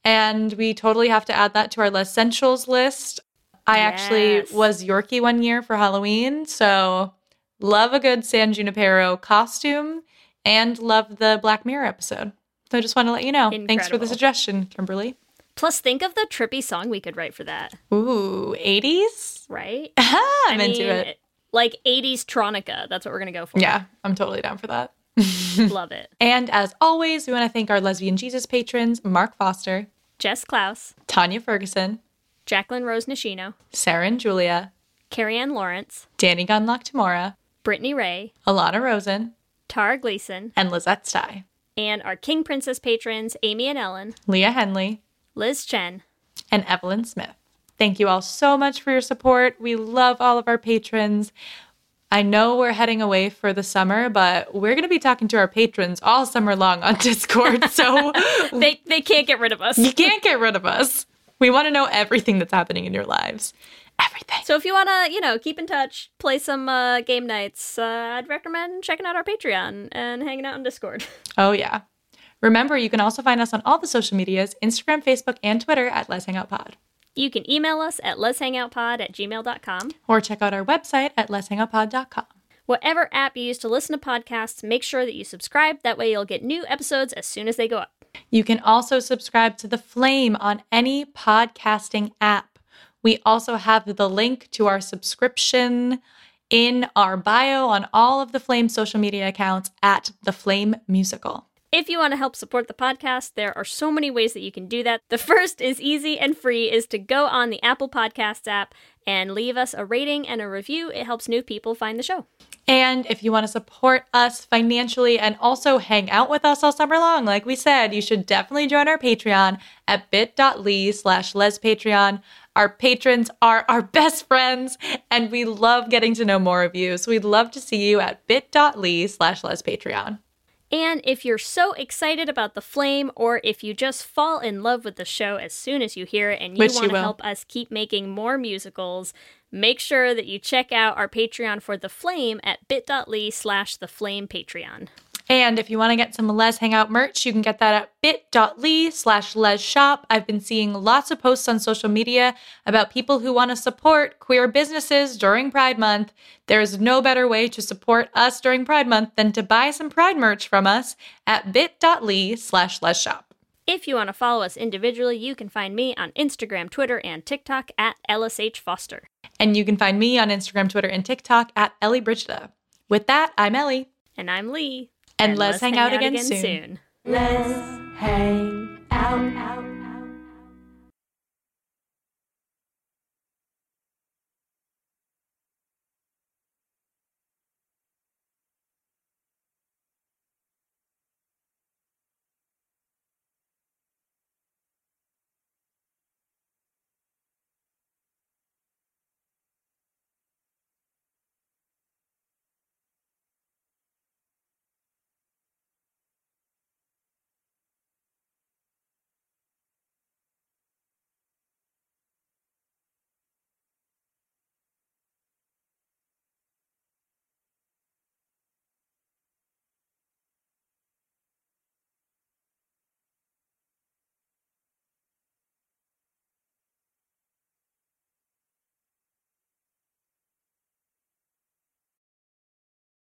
And we totally have to add that to our essentials list. I actually was Yorkie one year for Halloween, so love a good San Junipero costume and love the Black Mirror episode. So I just want to let you know. Thanks for the suggestion, Kimberly. Plus, think of the trippy song we could write for that, Ooh, 80s? right? I'm I into mean, it. Like 80s Tronica. That's what we're going to go for. Yeah, I'm totally down for that. Love it. And as always, we want to thank our Lesbian Jesus patrons Mark Foster, Jess Klaus, Tanya Ferguson, Jacqueline Rose Nishino, Sarah and Julia, Carrie Ann Lawrence, Danny Gunlock Tamora, Brittany Ray, Alana Rosen, Tara Gleason, and Lizette Stye, and our King Princess patrons, Amy and Ellen, Leah Henley, Liz Chen, and Evelyn Smith. Thank you all so much for your support. We love all of our patrons. I know we're heading away for the summer, but we're going to be talking to our patrons all summer long on Discord. So they, they can't get rid of us. you can't get rid of us. We want to know everything that's happening in your lives. Everything. So if you want to, you know, keep in touch, play some uh, game nights, uh, I'd recommend checking out our Patreon and hanging out on Discord. Oh, yeah. Remember, you can also find us on all the social medias Instagram, Facebook, and Twitter at Lez Hang Out Pod. You can email us at lezhangoutpod at gmail.com. Or check out our website at lezhangoutpod.com. Whatever app you use to listen to podcasts, make sure that you subscribe. That way you'll get new episodes as soon as they go up. You can also subscribe to The Flame on any podcasting app. We also have the link to our subscription in our bio on all of The Flame social media accounts at The Flame Musical. If you want to help support the podcast, there are so many ways that you can do that. The first is easy and free is to go on the Apple Podcasts app and leave us a rating and a review. It helps new people find the show. And if you want to support us financially and also hang out with us all summer long, like we said, you should definitely join our Patreon at bit.ly slash lespatreon. Our patrons are our best friends, and we love getting to know more of you. So we'd love to see you at bit.ly slash lespatreon. And if you're so excited about The Flame, or if you just fall in love with the show as soon as you hear it and you Which you want to help us keep making more musicals, make sure that you check out our Patreon for The Flame at bit.ly slash The Flame Patreon. And if you want to get some Lez Hang Out merch, you can get that at bit.ly slash Les Shop. I've been seeing lots of posts on social media about people who want to support queer businesses during Pride Month. There is no better way to support us during Pride Month than to buy some Pride merch from us at bit.ly slash Les Shop. If you want to follow us individually, you can find me on Instagram, Twitter, and TikTok at LSH Foster. And you can find me on Instagram, Twitter, and TikTok at Ellie Brigida. With that, I'm Ellie. And I'm Leigh. And, let's, hang, out, again, soon. Let's hang out.